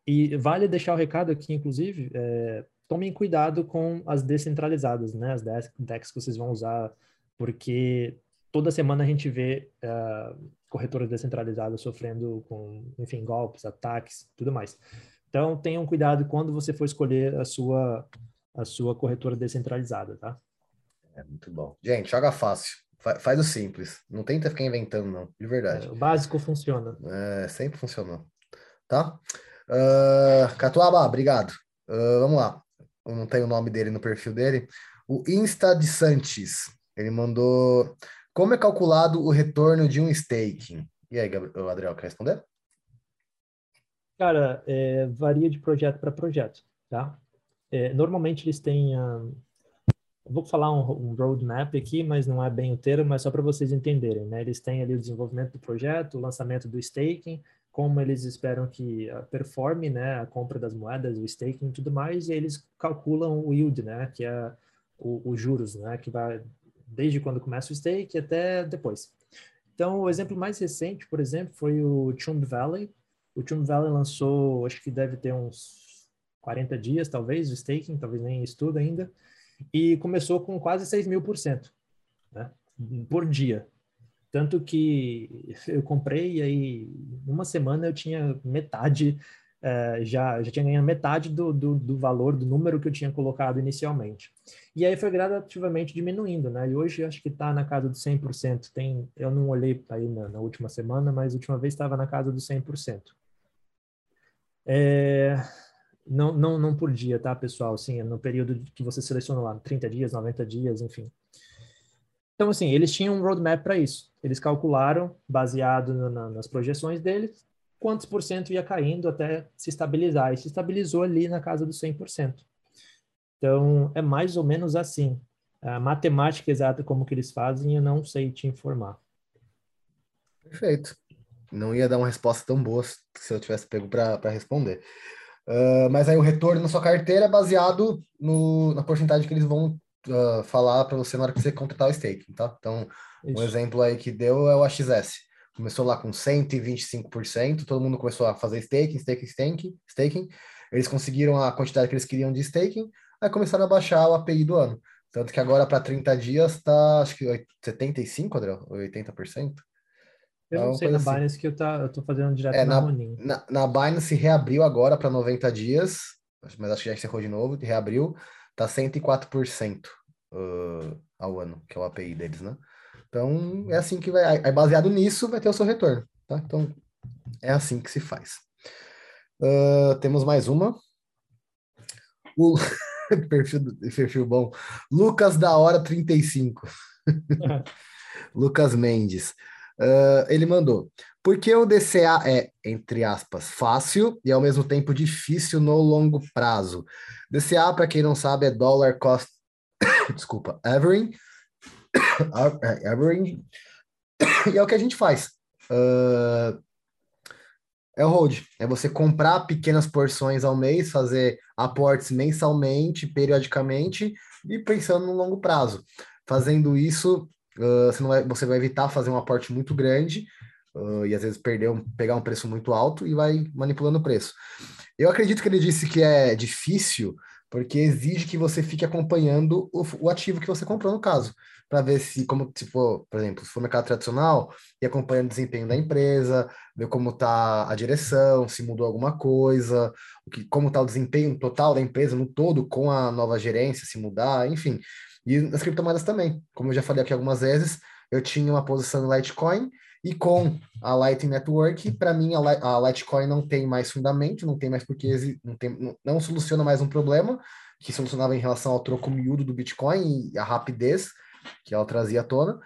B: e vale deixar o recado aqui, inclusive, é, tomem cuidado com as descentralizadas, né? As DEX que vocês vão usar, porque toda semana a gente vê uh, corretoras descentralizadas sofrendo com, enfim, golpes, ataques, tudo mais. Então, tenham cuidado quando você for escolher a sua, a sua corretora descentralizada, tá?
A: É muito bom. Gente, joga fácil. Faz o simples. Não tenta ficar inventando, não. De verdade. É,
B: o básico funciona.
A: É, sempre funcionou. Tá? Uh, Catuaba, obrigado. Uh, vamos lá. Eu não tenho o nome dele no perfil dele. O Insta de Santos. Ele mandou. Como é calculado o retorno de um staking? E aí, Gabriel, Adriel, quer responder?
B: Cara, é, varia de projeto para projeto, tá? É, normalmente eles têm. Vou falar um, um, roadmap aqui, mas não é bem o termo, mas só para vocês entenderem, né? Eles têm ali o desenvolvimento do projeto, o lançamento do staking, como eles esperam que uh, performe, né, a compra das moedas, o staking e tudo mais, e eles calculam o yield, né, que é os juros, né, que vai desde quando começa o stake até depois. Então, o exemplo mais recente, por exemplo, foi o Chumb Valley. O Chumb Valley lançou, acho que deve ter uns 40 dias, talvez, o staking, talvez nem estudo ainda, e começou com quase 6 mil por cento, né, por dia. Tanto que eu comprei e aí, uma semana eu tinha metade é, já, já tinha ganhado metade do, do, do, valor, do número que eu tinha colocado inicialmente. E aí foi gradativamente diminuindo, né? E hoje acho que está na casa dos 100%. Tem, eu não olhei aí na, na última semana, mas a última vez estava na casa dos 100%. É, não, não, não por dia, tá, pessoal? Sim, é no período que você seleciona lá, 30 dias, 90 dias, enfim. Então, assim, eles tinham um roadmap para isso. Eles calcularam, baseado no, na, nas projeções deles, quantos por cento ia caindo até se estabilizar. E se estabilizou ali na casa dos 100%. Então, é mais ou menos assim. A matemática exata como que eles fazem, eu não sei te informar.
A: Perfeito. Não ia dar uma resposta tão boa se eu tivesse pego para responder. Uh, mas aí o retorno na sua carteira é baseado no, na porcentagem que eles vão uh, falar para você na hora que você contratar o staking, tá? Então, Isso. um exemplo aí que deu é o AXS começou lá com 125%, todo mundo começou a fazer staking, staking, staking, staking. Eles conseguiram a quantidade que eles queriam de staking, aí começaram a baixar o API do ano. Tanto que agora para 30 dias está acho que 75, André, 80%.
B: Eu não sei na assim. Binance que eu, tá, eu tô fazendo direto é, na, na,
A: na, na Binance reabriu agora para 90 dias, mas acho que já encerrou de novo, reabriu, tá 104% uh, ao ano, que é o API deles, né? Então, é assim que vai. Aí, baseado nisso, vai ter o seu retorno. Tá? Então, é assim que se faz. Uh, temos mais uma. O perfil, perfil bom. Lucas da Hora 35. Lucas Mendes. Uh, ele mandou. Por que o DCA é, entre aspas, fácil e ao mesmo tempo difícil no longo prazo? DCA, para quem não sabe, é Dollar Cost, desculpa, Averaging, average, e é o que a gente faz. Uh, é o hold, é você comprar pequenas porções ao mês, fazer aportes mensalmente, periodicamente e pensando no longo prazo. Fazendo isso, uh, você, não vai, você vai evitar fazer um aporte muito grande uh, e às vezes perder um, pegar um preço muito alto e vai manipulando o preço. Eu acredito que ele disse que é difícil porque exige que você fique acompanhando o, o ativo que você comprou no caso para ver se, como se for, por exemplo, se for mercado tradicional, e acompanhando o desempenho da empresa, ver como está a direção, se mudou alguma coisa, o que, como está o desempenho total da empresa no todo com a nova gerência, se mudar, enfim. E nas criptomoedas também, como eu já falei aqui algumas vezes, eu tinha uma posição em Litecoin e com a Lightning Network, para mim a, Litecoin não tem mais fundamento, não tem mais porque não, tem, não, soluciona mais um problema que solucionava em relação ao troco miúdo do Bitcoin e a rapidez que ela trazia à tona.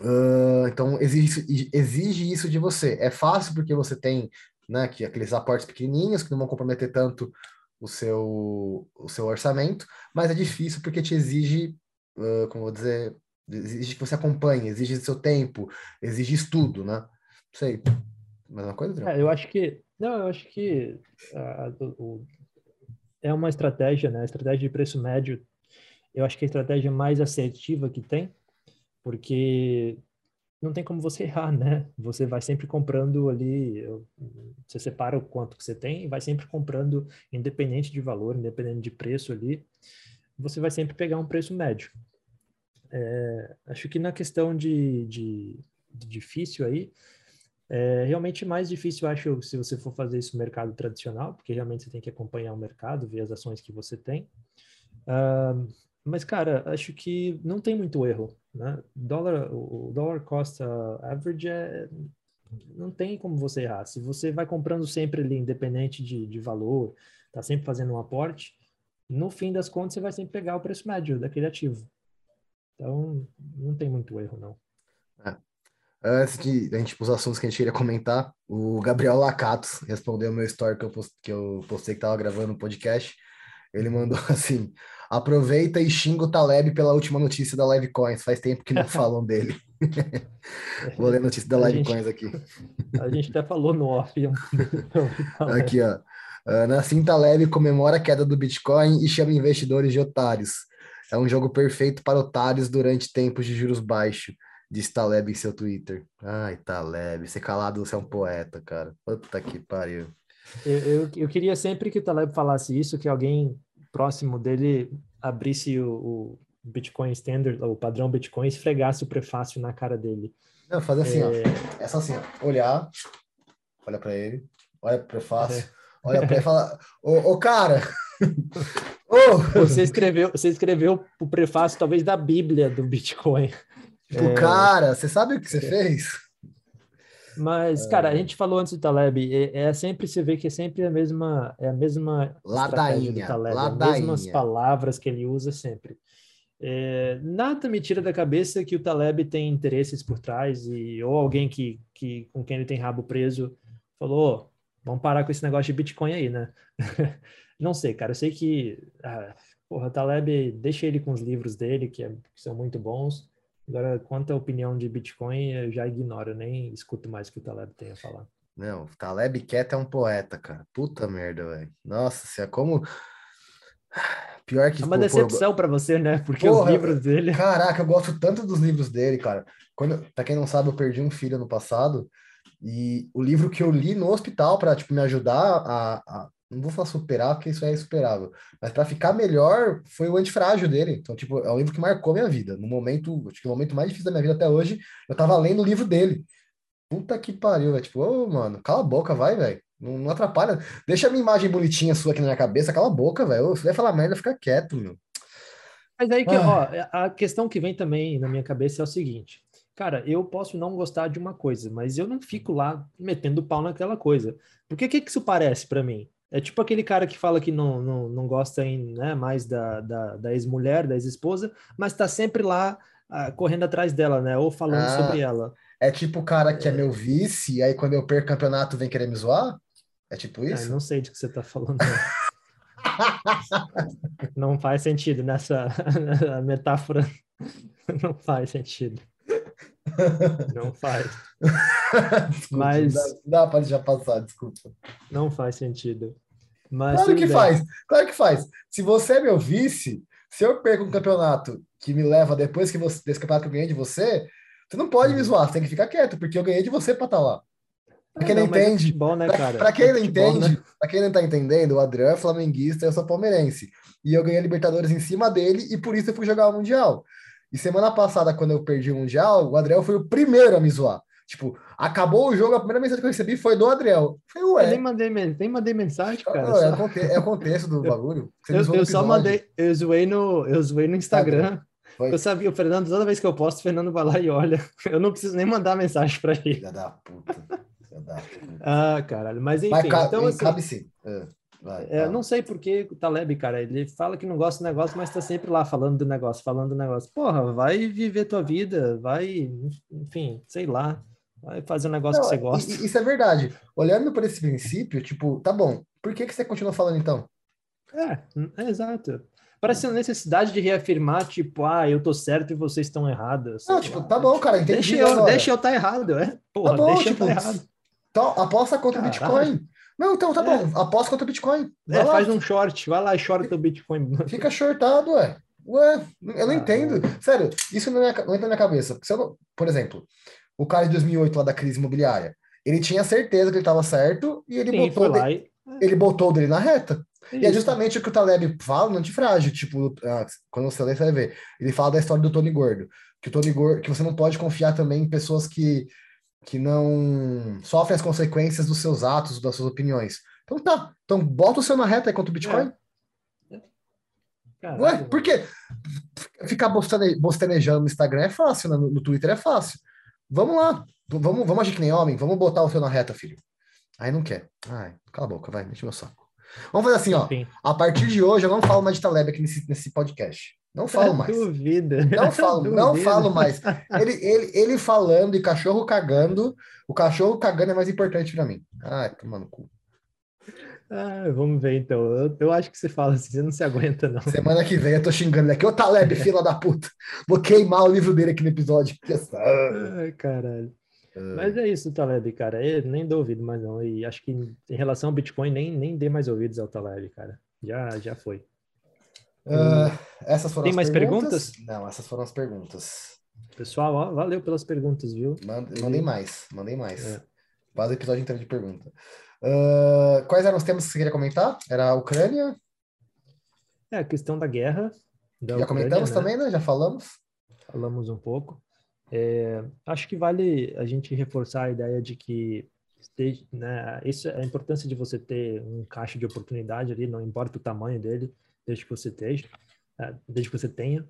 A: Uh, então, exige, exige isso de você. É fácil porque você tem né, que aqueles aportes pequenininhos que não vão comprometer tanto o seu, o seu orçamento, mas é difícil porque te exige, uh, como vou dizer, exige que você acompanhe, exige seu tempo, exige estudo, né? Não sei. Mesma coisa,
B: é, eu acho que. Não, eu acho que o, é uma estratégia, né? A estratégia de preço médio eu acho que a estratégia mais assertiva que tem, porque não tem como você errar, né? Você vai sempre comprando ali, você separa o quanto que você tem e vai sempre comprando, independente de valor, independente de preço ali, você vai sempre pegar um preço médio. É, acho que na questão de, de, de difícil aí, é realmente mais difícil, acho, se você for fazer isso no mercado tradicional, porque realmente você tem que acompanhar o mercado, ver as ações que você tem. Uh, mas, cara, acho que não tem muito erro, né? Dólar, o dollar cost average é, não tem como você errar. Se você vai comprando sempre ali, independente de, de valor, tá sempre fazendo um aporte, no fim das contas você vai sempre pegar o preço médio daquele ativo. Então, não tem muito erro, não.
A: É. Antes de a gente os assuntos que a gente iria comentar, o Gabriel Lacatos respondeu o meu story que eu, post, que eu postei que estava gravando um podcast. Ele mandou assim: Aproveita e xinga o Taleb pela última notícia da Livecoins. Faz tempo que não falam dele. Vou ler a notícia da Livecoins aqui.
B: A gente até falou no off.
A: aqui, ó. Nassim Taleb comemora a queda do Bitcoin e chama investidores de otários. É um jogo perfeito para otários durante tempos de juros baixos, diz Taleb em seu Twitter. Ai, Taleb, ser calado, você é um poeta, cara. Puta que pariu.
B: Eu, eu, eu, queria sempre que o Taleb falasse isso, que alguém próximo dele abrisse o, o Bitcoin Standard, o padrão Bitcoin, e esfregasse o prefácio na cara dele.
A: Não, fazer assim, é... ó. É só assim, ó. Olhar, olha para ele, olha pro prefácio, é. olha para ele e fala: Ô, ô cara!
B: ô! Você, escreveu, você escreveu o prefácio, talvez, da Bíblia do Bitcoin.
A: Tipo, é... cara, você sabe o que você é. fez?
B: Mas, cara, a é. gente falou antes do Taleb, é, é, sempre, você vê que é sempre a mesma, é a mesma
A: ladainha, do Taleb, ladainha.
B: as mesmas palavras que ele usa sempre. É, nada me tira da cabeça que o Taleb tem interesses por trás e ou alguém que, que com quem ele tem rabo preso falou, oh, vamos parar com esse negócio de Bitcoin aí, né? Não sei, cara, eu sei que, ah, porra, Taleb, deixa ele com os livros dele, que, é, que são muito bons, Agora, quanto à opinião de Bitcoin, eu já ignoro, nem escuto mais o que o Taleb tem a falar.
A: Não, o Taleb Quieto é um poeta, cara. Puta merda, velho. Nossa, se é como. Pior que.
B: É uma pô, decepção para você, né? Porque porra, os livros dele.
A: Caraca, eu gosto tanto dos livros dele, cara. Quando, pra quem não sabe, eu perdi um filho no passado. E o livro que eu li no hospital para tipo, me ajudar a, a, não vou falar superar, porque isso é insuperável, mas para ficar melhor foi o antifrágil dele. Então, tipo, é um livro que marcou minha vida. No momento, acho que o momento mais difícil da minha vida até hoje, eu tava lendo o livro dele. Puta que pariu, velho. Tipo, ô, oh, mano, cala a boca, vai, velho. Não, não, atrapalha. Deixa a minha imagem bonitinha sua aqui na minha cabeça, cala a boca, velho. Se vai falar merda, fica quieto, meu.
B: Mas aí que, ah. ó, a questão que vem também na minha cabeça é o seguinte. Cara, eu posso não gostar de uma coisa, mas eu não fico lá metendo pau naquela coisa. Porque o que, que isso parece para mim? É tipo aquele cara que fala que não, não, não gosta em, né, mais da, da, da ex-mulher, da ex-esposa, mas tá sempre lá ah, correndo atrás dela, né? Ou falando ah, sobre ela.
A: É tipo o cara que é, é meu vice, e aí quando eu perco o campeonato vem querer me zoar? É tipo ah, isso?
B: Ah, não sei de que você tá falando. não faz sentido nessa metáfora. Não faz sentido. Não faz.
A: desculpa, Mas dá, dá para já passar, desculpa.
B: Não faz sentido. Mas
A: claro que bem. faz, claro que faz. Se você é meu vice, se eu perco um campeonato que me leva depois que você, desse campeonato que eu ganhei de você, você não pode me uhum. zoar, você tem que ficar quieto, porque eu ganhei de você para estar tá lá. Pra quem não, não é entende, é futebol, né, pra, pra, quem é não futebol, entende, né? pra quem não tá entendendo, o Adriano é flamenguista, eu sou palmeirense. E eu ganhei a Libertadores em cima dele, e por isso eu fui jogar o Mundial. E semana passada, quando eu perdi o Mundial, o Adriel foi o primeiro a me zoar. Tipo, acabou o jogo, a primeira mensagem que eu recebi foi do Adriel.
B: Ué. Eu nem mandei, nem mandei mensagem, cara. Não,
A: é, o contexto, é o contexto do bagulho.
B: eu, eu só mandei, eu zoei no, eu zoei no Instagram. Foi. Eu sabia, o Fernando, toda vez que eu posto, o Fernando vai lá e olha. Eu não preciso nem mandar mensagem para ele.
A: Filha da puta. Filha da puta.
B: ah, caralho. Mas enfim. Mas
A: então, assim, cabe sim. É.
B: Vai, é, não sei porque o Taleb, cara, ele fala que não gosta do negócio, mas tá sempre lá falando do negócio, falando do negócio. Porra, vai viver tua vida, vai, enfim, sei lá, vai fazer um negócio não, que você gosta.
A: Isso é verdade. Olhando por esse princípio, tipo, tá bom, por que, que você continua falando então?
B: É, é exato. Parece uma necessidade de reafirmar, tipo, ah, eu tô certo e vocês estão errados.
A: Não, tipo, tá bom, cara, entendi.
B: Deixa eu, deixa eu tá errado, é? Porra, tá bom, deixa tipo, eu tá errado.
A: Então, aposta contra o Bitcoin. Não, então tá é. bom. Aposta contra o Bitcoin.
B: Vai é, lá. faz um short. Vai lá e shorta o Bitcoin.
A: Fica shortado, ué. Ué, eu não ah, entendo. Sério, isso não, é, não entra na minha cabeça. Não, por exemplo, o cara de 2008 lá da crise imobiliária, ele tinha certeza que ele estava certo e ele Sim, botou e... ele botou dele na reta. Isso. E é justamente o que o Taleb fala no antifrágil, tipo, ah, quando você lê, você vai ver. Ele fala da história do Tony Gordo, que o Tony Gordo, que você não pode confiar também em pessoas que que não sofrem as consequências dos seus atos, das suas opiniões. Então tá, então bota o seu na reta aí contra o Bitcoin. É. Ué, por quê? Ficar bostanejando no Instagram é fácil, né? no, no Twitter é fácil. Vamos lá, vamos, vamos agir que nem homem, vamos botar o seu na reta, filho. Aí não quer. Ai, cala a boca, vai, deixa meu saco. Vamos fazer assim, ó. A partir de hoje eu não falo mais de Taleb aqui nesse, nesse podcast. Não falo mais.
B: Duvida.
A: Não falo, não falo mais. Ele, ele, ele falando e cachorro cagando, o cachorro cagando é mais importante para mim. Ai, tomando cu.
B: Ah, vamos ver então. Eu, eu, acho que você fala assim, você não se aguenta, não.
A: Semana que vem eu tô xingando ele aqui. Ô Taleb, fila da puta. Vou queimar o livro dele aqui no episódio.
B: Ai, caralho. É. Mas é isso, Taleb, cara. Eu nem dou ouvido mais não. E acho que em relação ao Bitcoin, nem, nem dê mais ouvidos ao Taleb, cara. Já, já foi.
A: Uh, essas foram
B: Tem mais perguntas?
A: perguntas? Não, essas foram as perguntas.
B: Pessoal, ó, valeu pelas perguntas, viu?
A: Mandem mais, mandem mais. É. Quase o episódio inteiro de pergunta. Uh, quais eram os temas que você queria comentar? Era a Ucrânia?
B: É, a questão da guerra. Da
A: Já Ucrânia, comentamos né? também, né? Já falamos?
B: Falamos um pouco. É, acho que vale a gente reforçar a ideia de que esteja, né, isso é a importância de você ter um caixa de oportunidade ali, não importa o tamanho dele, desde que você esteja, é, desde que você tenha,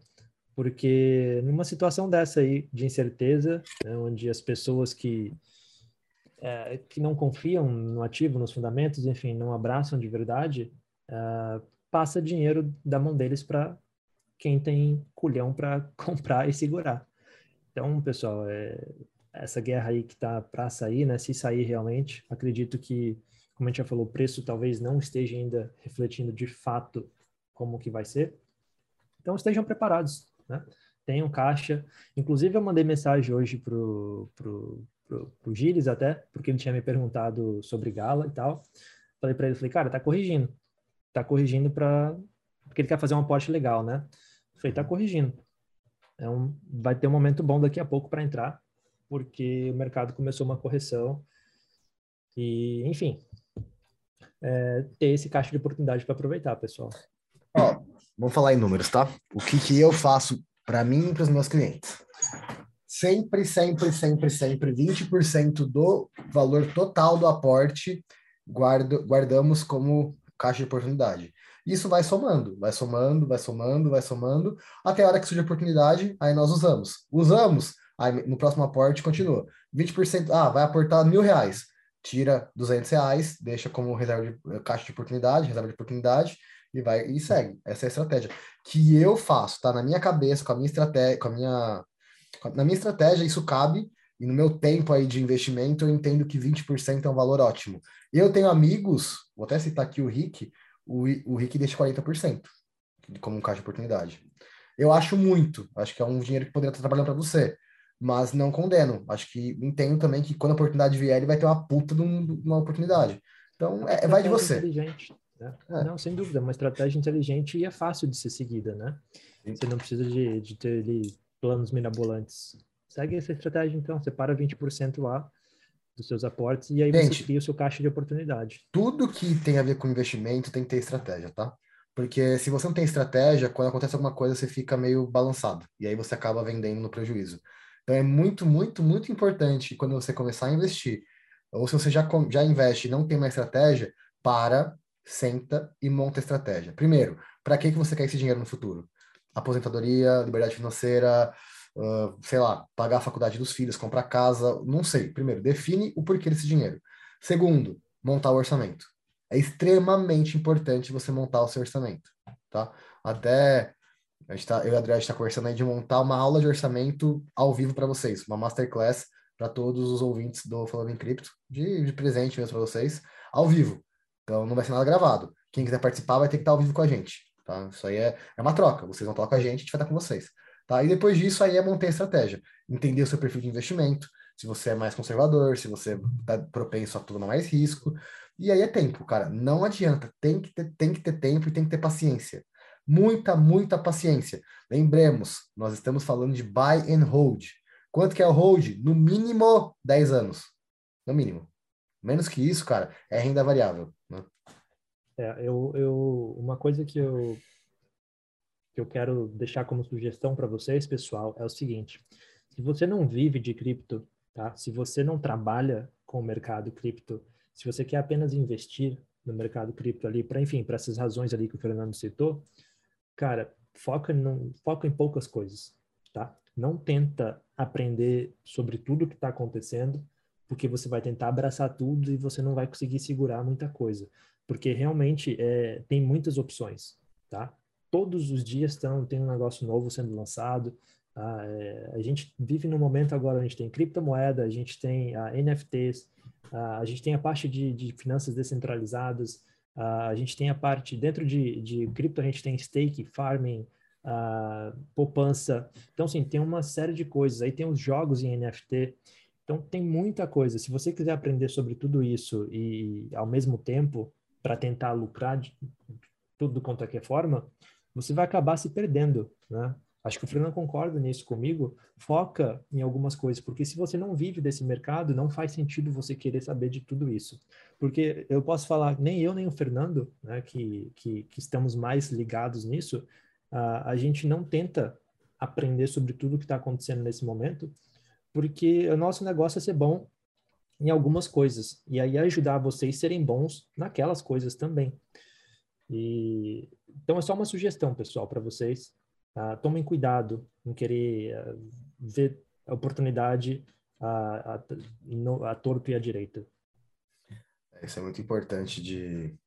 B: porque numa situação dessa aí de incerteza, né, onde as pessoas que é, que não confiam no ativo, nos fundamentos, enfim, não abraçam de verdade, é, passa dinheiro da mão deles para quem tem culhão para comprar e segurar. Então, pessoal, é, essa guerra aí que está para sair, né? Se sair realmente, acredito que, como a gente já falou, o preço talvez não esteja ainda refletindo de fato como que vai ser. Então, estejam preparados, né? Tenham caixa. Inclusive, eu mandei mensagem hoje pro, pro pro, pro Gilles até, porque ele tinha me perguntado sobre Gala e tal. Falei para ele, falei, cara, tá corrigindo. Tá corrigindo para porque ele quer fazer um aporte legal, né? Falei, tá corrigindo. É um, vai ter um momento bom daqui a pouco para entrar, porque o mercado começou uma correção. E, enfim, é, ter esse caixa de oportunidade para aproveitar, pessoal.
A: Vamos falar em números, tá? O que, que eu faço para mim e para os meus clientes? sempre, sempre, sempre, sempre 20% do valor total do aporte guardo, guardamos como caixa de oportunidade. Isso vai somando, vai somando, vai somando, vai somando, até a hora que surge a oportunidade, aí nós usamos. Usamos, aí no próximo aporte continua. 20%, ah, vai aportar mil reais. Tira 200 reais, deixa como reserva de caixa de oportunidade, reserva de oportunidade, e vai e segue. Essa é a estratégia que eu faço, tá na minha cabeça, com a minha estratégia, com a minha na minha estratégia, isso cabe, e no meu tempo aí de investimento, eu entendo que 20% é um valor ótimo. Eu tenho amigos, vou até citar aqui o Rick, o, o Rick deixa 40% como um caixa de oportunidade. Eu acho muito, acho que é um dinheiro que poderia estar trabalhando para você, mas não condeno. Acho que entendo também que quando a oportunidade vier, ele vai ter uma puta de, um, de uma oportunidade. Então, é, vai de você.
B: Né? é. Não, sem dúvida, uma estratégia inteligente e é fácil de ser seguida, né? Sim. Você não precisa de, de ter ali planos mirabolantes. Segue essa estratégia, então. Separa 20% lá dos seus aportes e aí Gente, você cria o seu caixa de oportunidade.
A: Tudo que tem a ver com investimento tem que ter estratégia, tá? Porque se você não tem estratégia, quando acontece alguma coisa, você fica meio balançado. E aí você acaba vendendo no prejuízo. Então é muito, muito, muito importante quando você começar a investir, ou se você já, já investe e não tem uma estratégia, para, senta e monta estratégia. Primeiro, para que, que você quer esse dinheiro no futuro? aposentadoria, liberdade financeira, uh, sei lá, pagar a faculdade dos filhos, comprar casa, não sei. Primeiro, define o porquê desse dinheiro. Segundo, montar o orçamento. É extremamente importante você montar o seu orçamento, tá? Até a gente tá, eu e a Adriana está conversando aí de montar uma aula de orçamento ao vivo para vocês, uma masterclass para todos os ouvintes do Falando em Cripto, de, de presente mesmo para vocês, ao vivo. Então não vai ser nada gravado. Quem quiser participar vai ter que estar ao vivo com a gente. Tá? Isso aí é, é uma troca. Vocês vão estar com a gente, a gente vai estar com vocês. Tá? E depois disso aí é montar a estratégia. Entender o seu perfil de investimento, se você é mais conservador, se você está propenso a tomar mais risco. E aí é tempo, cara. Não adianta. Tem que ter, tem que ter tempo e tem que ter paciência. Muita, muita paciência. Lembremos, nós estamos falando de buy and hold. Quanto que é o hold? No mínimo 10 anos. No mínimo. Menos que isso, cara, é renda variável.
B: É, eu, eu, uma coisa que eu, que eu quero deixar como sugestão para vocês, pessoal, é o seguinte: se você não vive de cripto, tá? Se você não trabalha com o mercado cripto, se você quer apenas investir no mercado cripto ali, para enfim, para essas razões ali que o Fernando citou, cara, foca, no, foca em poucas coisas, tá? Não tenta aprender sobre tudo que está acontecendo, porque você vai tentar abraçar tudo e você não vai conseguir segurar muita coisa porque realmente é, tem muitas opções, tá? Todos os dias tão, tem um negócio novo sendo lançado. Tá? É, a gente vive no momento agora, a gente tem criptomoeda, a gente tem a NFTs, a, a gente tem a parte de, de finanças descentralizadas, Uh, a gente tem a parte, dentro de, de cripto, a gente tem stake, farming, poupança. Então, sim, tem uma série de coisas. Aí tem os jogos em NFT. Então, tem muita coisa. Se você quiser aprender sobre tudo isso e, ao mesmo tempo, para tentar lucrar de tudo quanto é que é forma, você vai acabar se perdendo, né? Acho que o Fernando concorda nisso comigo. Foca em algumas coisas, porque se você não vive desse mercado, não faz sentido você querer saber de tudo isso. Porque eu posso falar, nem eu nem o Fernando, né, que, que, que estamos mais ligados nisso, uh, a gente não tenta aprender sobre tudo que está acontecendo nesse momento, porque o nosso negócio é ser bom em algumas coisas e aí ajudar vocês serem bons naquelas coisas também. E então é só uma sugestão, pessoal, para vocês. Uh, tomem cuidado em querer uh, ver a oportunidade a, a, no, a torto e à direita.
A: Isso é muito importante de,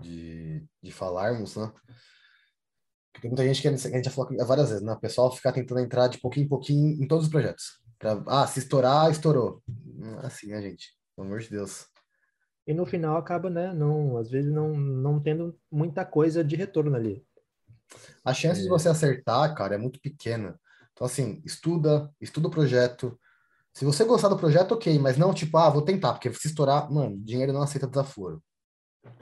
A: de, de falarmos, né? Porque muita gente que a gente já falou várias vezes, né? O pessoal fica tentando entrar de pouquinho em pouquinho em todos os projetos. Ah, se estourar, estourou. É assim, né, gente? Pelo amor de Deus.
B: E no final acaba, né? Não, às vezes não, não tendo muita coisa de retorno ali.
A: A chance é. de você acertar, cara, é muito pequena. Então, assim, estuda, estuda o projeto. Se você gostar do projeto, ok, mas não tipo, ah, vou tentar, porque se estourar, mano, dinheiro não aceita desaforo.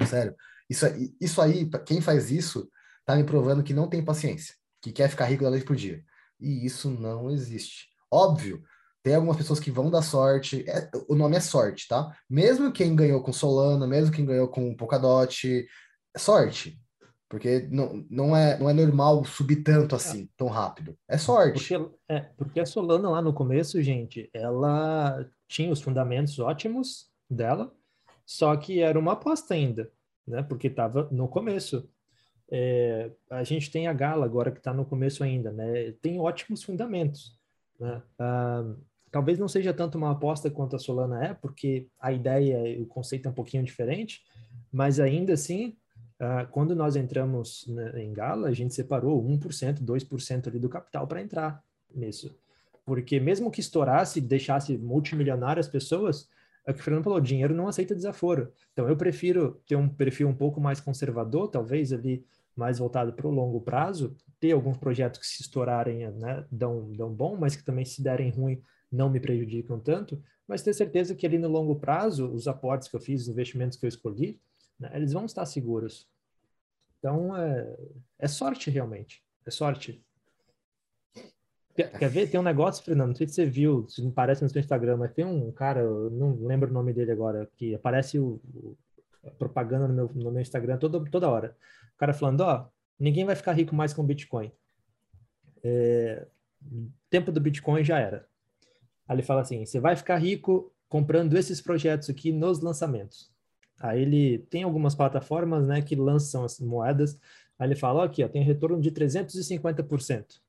A: Sério. Isso, isso aí, quem faz isso, tá me provando que não tem paciência, que quer ficar rico da noite pro dia. E isso não existe. Óbvio, tem algumas pessoas que vão dar sorte. É, o nome é sorte, tá? Mesmo quem ganhou com Solana, mesmo quem ganhou com Polkadot, é sorte. Porque não, não, é, não é normal subir tanto assim, tão rápido. É sorte.
B: Porque, é, porque a Solana lá no começo, gente, ela tinha os fundamentos ótimos dela, só que era uma aposta ainda, né? Porque estava no começo. É, a gente tem a Gala agora que está no começo ainda, né? Tem ótimos fundamentos, né? Ah, talvez não seja tanto uma aposta quanto a Solana é, porque a ideia e o conceito é um pouquinho diferente, mas ainda assim Uh, quando nós entramos na, em Gala, a gente separou 1%, 2% ali do capital para entrar nisso. Porque mesmo que estourasse, deixasse multimilionárias pessoas, é o que o Fernando falou, dinheiro não aceita desaforo. Então eu prefiro ter um perfil um pouco mais conservador, talvez ali mais voltado para o longo prazo, ter alguns projetos que se estourarem né, dão, dão bom, mas que também se derem ruim não me prejudicam tanto, mas ter certeza que ali no longo prazo, os aportes que eu fiz, os investimentos que eu escolhi, né? Eles vão estar seguros. Então, é, é sorte realmente. É sorte. Quer, ver? Tem um negócio, Fernando, não sei se você viu, se não parece no seu Instagram, mas tem um cara, eu não lembro o nome dele agora, que aparece o, o propaganda no meu, no meu Instagram toda, toda hora. O cara falando, ó, ninguém vai ficar rico mais com Bitcoin. É, tempo do Bitcoin já era. Aí ele fala assim, você vai ficar rico comprando esses projetos aqui nos lançamentos. Aí ele tem algumas plataformas, né, que lançam as moedas. Aí ele fala, aqui, ó, tem retorno de 350%.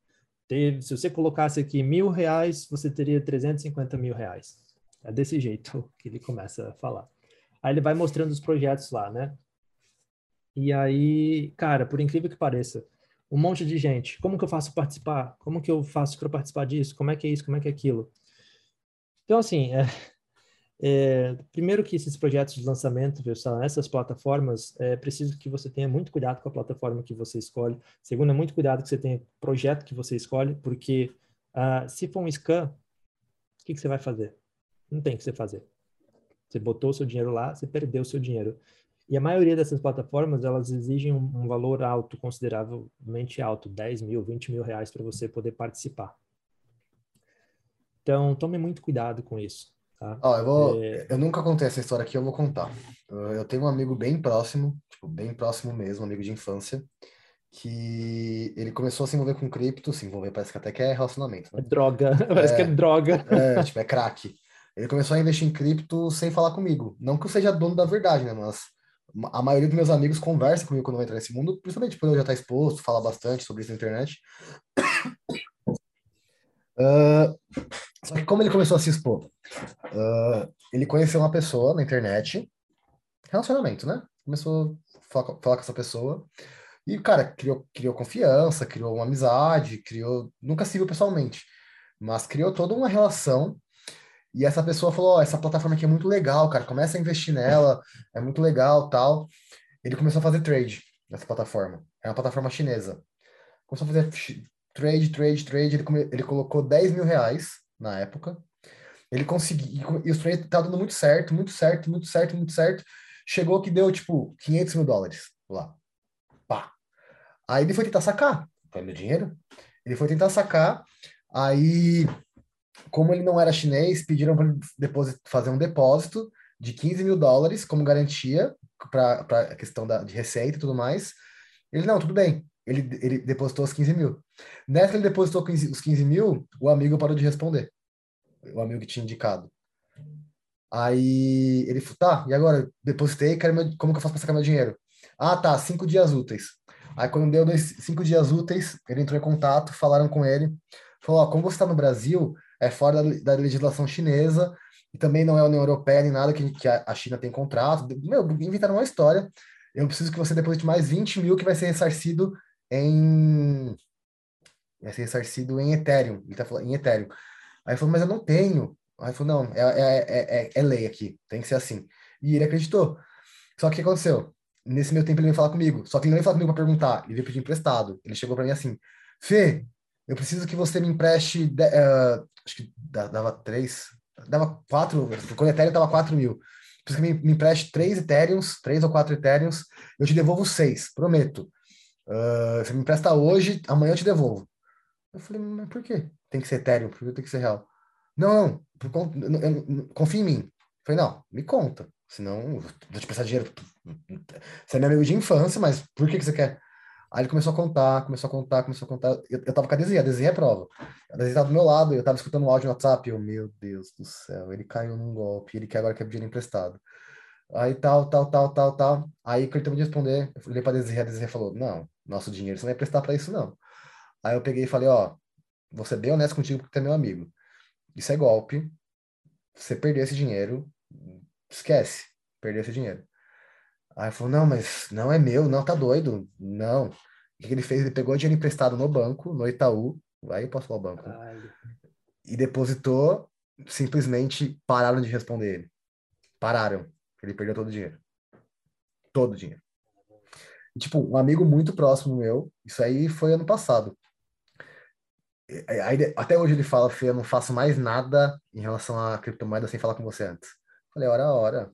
B: Teve, se você colocasse aqui mil reais, você teria 350 mil reais. É desse jeito que ele começa a falar. Aí ele vai mostrando os projetos lá, né? E aí, cara, por incrível que pareça, um monte de gente. Como que eu faço participar? Como que eu faço para participar disso? Como é que é isso? Como é que é aquilo? Então, assim, é, é, primeiro que esses projetos de lançamento, essas plataformas, é preciso que você tenha muito cuidado com a plataforma que você escolhe. Segundo, é muito cuidado que você tenha projeto que você escolhe, porque uh, se for um scam, o que, que você vai fazer? Não tem o que você fazer. Você botou o seu dinheiro lá, você perdeu o seu dinheiro. E a maioria dessas plataformas, elas exigem um, um valor alto, consideravelmente alto, 10 mil, 20 mil reais para você poder participar. Então, tome muito cuidado com isso. Tá?
A: Ó, eu, vou, é... eu nunca contei essa história aqui, eu vou contar. Eu tenho um amigo bem próximo, tipo, bem próximo mesmo, amigo de infância, que ele começou a se envolver com cripto, se envolver parece que até que é relacionamento. Né?
B: É droga, parece que é droga.
A: É, tipo, é crack. Ele começou a investir em cripto sem falar comigo. Não que eu seja dono da verdade, né? Mas a maioria dos meus amigos conversa comigo quando eu entrar nesse mundo, principalmente por eu já estar exposto, falar bastante sobre isso na internet. Uh, só que como ele começou a se expor? Uh, ele conheceu uma pessoa na internet, relacionamento, né? Começou a falar, falar com essa pessoa. E, cara, criou, criou confiança, criou uma amizade, criou. Nunca se viu pessoalmente, mas criou toda uma relação. E essa pessoa falou: oh, essa plataforma aqui é muito legal, cara, começa a investir nela, é muito legal tal. ele começou a fazer trade nessa plataforma. É uma plataforma chinesa. Começou a fazer trade, trade, trade. Ele, come, ele colocou 10 mil reais na época. Ele conseguiu, e o trade tá dando muito certo, muito certo, muito certo, muito certo. Chegou que deu, tipo, 500 mil dólares lá. Pá. Aí ele foi tentar sacar. Foi meu dinheiro. Ele foi tentar sacar. Aí, como ele não era chinês, pediram para ele fazer um depósito de 15 mil dólares como garantia para a questão da, de receita e tudo mais. Ele, não, tudo bem. Ele, ele depositou os 15 mil. Nessa ele depositou os 15 mil, o amigo parou de responder. O amigo que tinha indicado. Aí ele falou, tá, e agora? Depositei, meu, como que eu faço para sacar meu dinheiro? Ah, tá, cinco dias úteis. Aí quando deu dois, cinco dias úteis, ele entrou em contato, falaram com ele, falou, ó, como você está no Brasil, é fora da, da legislação chinesa, e também não é União Europeia nem nada que, que a China tem contrato. Meu, inventaram uma história. Eu preciso que você deposite mais 20 mil que vai ser ressarcido em. Vai ser ressarcido em Ethereum. Ele tá falando em Ethereum. Aí falou, mas eu não tenho. Aí falou, não, é, é, é, é lei aqui, tem que ser assim. E ele acreditou. Só que o que aconteceu? Nesse meu tempo ele veio falar comigo. Só que ele não veio falar comigo para perguntar, ele veio pedir emprestado. Ele chegou para mim assim: Fê, eu preciso que você me empreste. Uh, acho que dava três, dava 4, quando Ethereum tava 4 mil. Preciso que me, me empreste 3 Ethereums, 3 ou 4 Ethereums, eu te devolvo 6, prometo. Uh, você me empresta hoje, amanhã eu te devolvo. Eu falei, mas por quê? Tem que ser Ethereum, por que tem que ser real? Não, não, confia em mim. Eu falei, não, me conta, senão vou te prestar dinheiro. Você é meu amigo de infância, mas por que, que você quer? Aí ele começou a contar, começou a contar, começou a contar. Eu, eu tava com a Desi, a Desi é prova. A Desi tava do meu lado, eu tava escutando o áudio no WhatsApp. Eu, meu Deus do céu, ele caiu num golpe, ele quer agora quer dinheiro emprestado. Aí tal, tal, tal, tal, tal. Aí quando ele terminou de responder, eu falei pra Desi, a Desi falou: Não, nosso dinheiro você não vai prestar pra isso, não. Aí eu peguei e falei: Ó, vou ser bem honesto contigo porque tu é meu amigo. Isso é golpe. Você perder esse dinheiro, esquece, perder esse dinheiro. Aí falou, não, mas não é meu, não, tá doido. Não. O que ele fez? Ele pegou dinheiro emprestado no banco, no Itaú, aí eu posso falar o banco, Caralho. e depositou, simplesmente pararam de responder ele. Pararam. Ele perdeu todo o dinheiro. Todo o dinheiro. E, tipo, um amigo muito próximo meu, isso aí foi ano passado. Aí, até hoje ele fala, Fê, eu não faço mais nada em relação à criptomoeda sem falar com você antes. Falei, hora hora.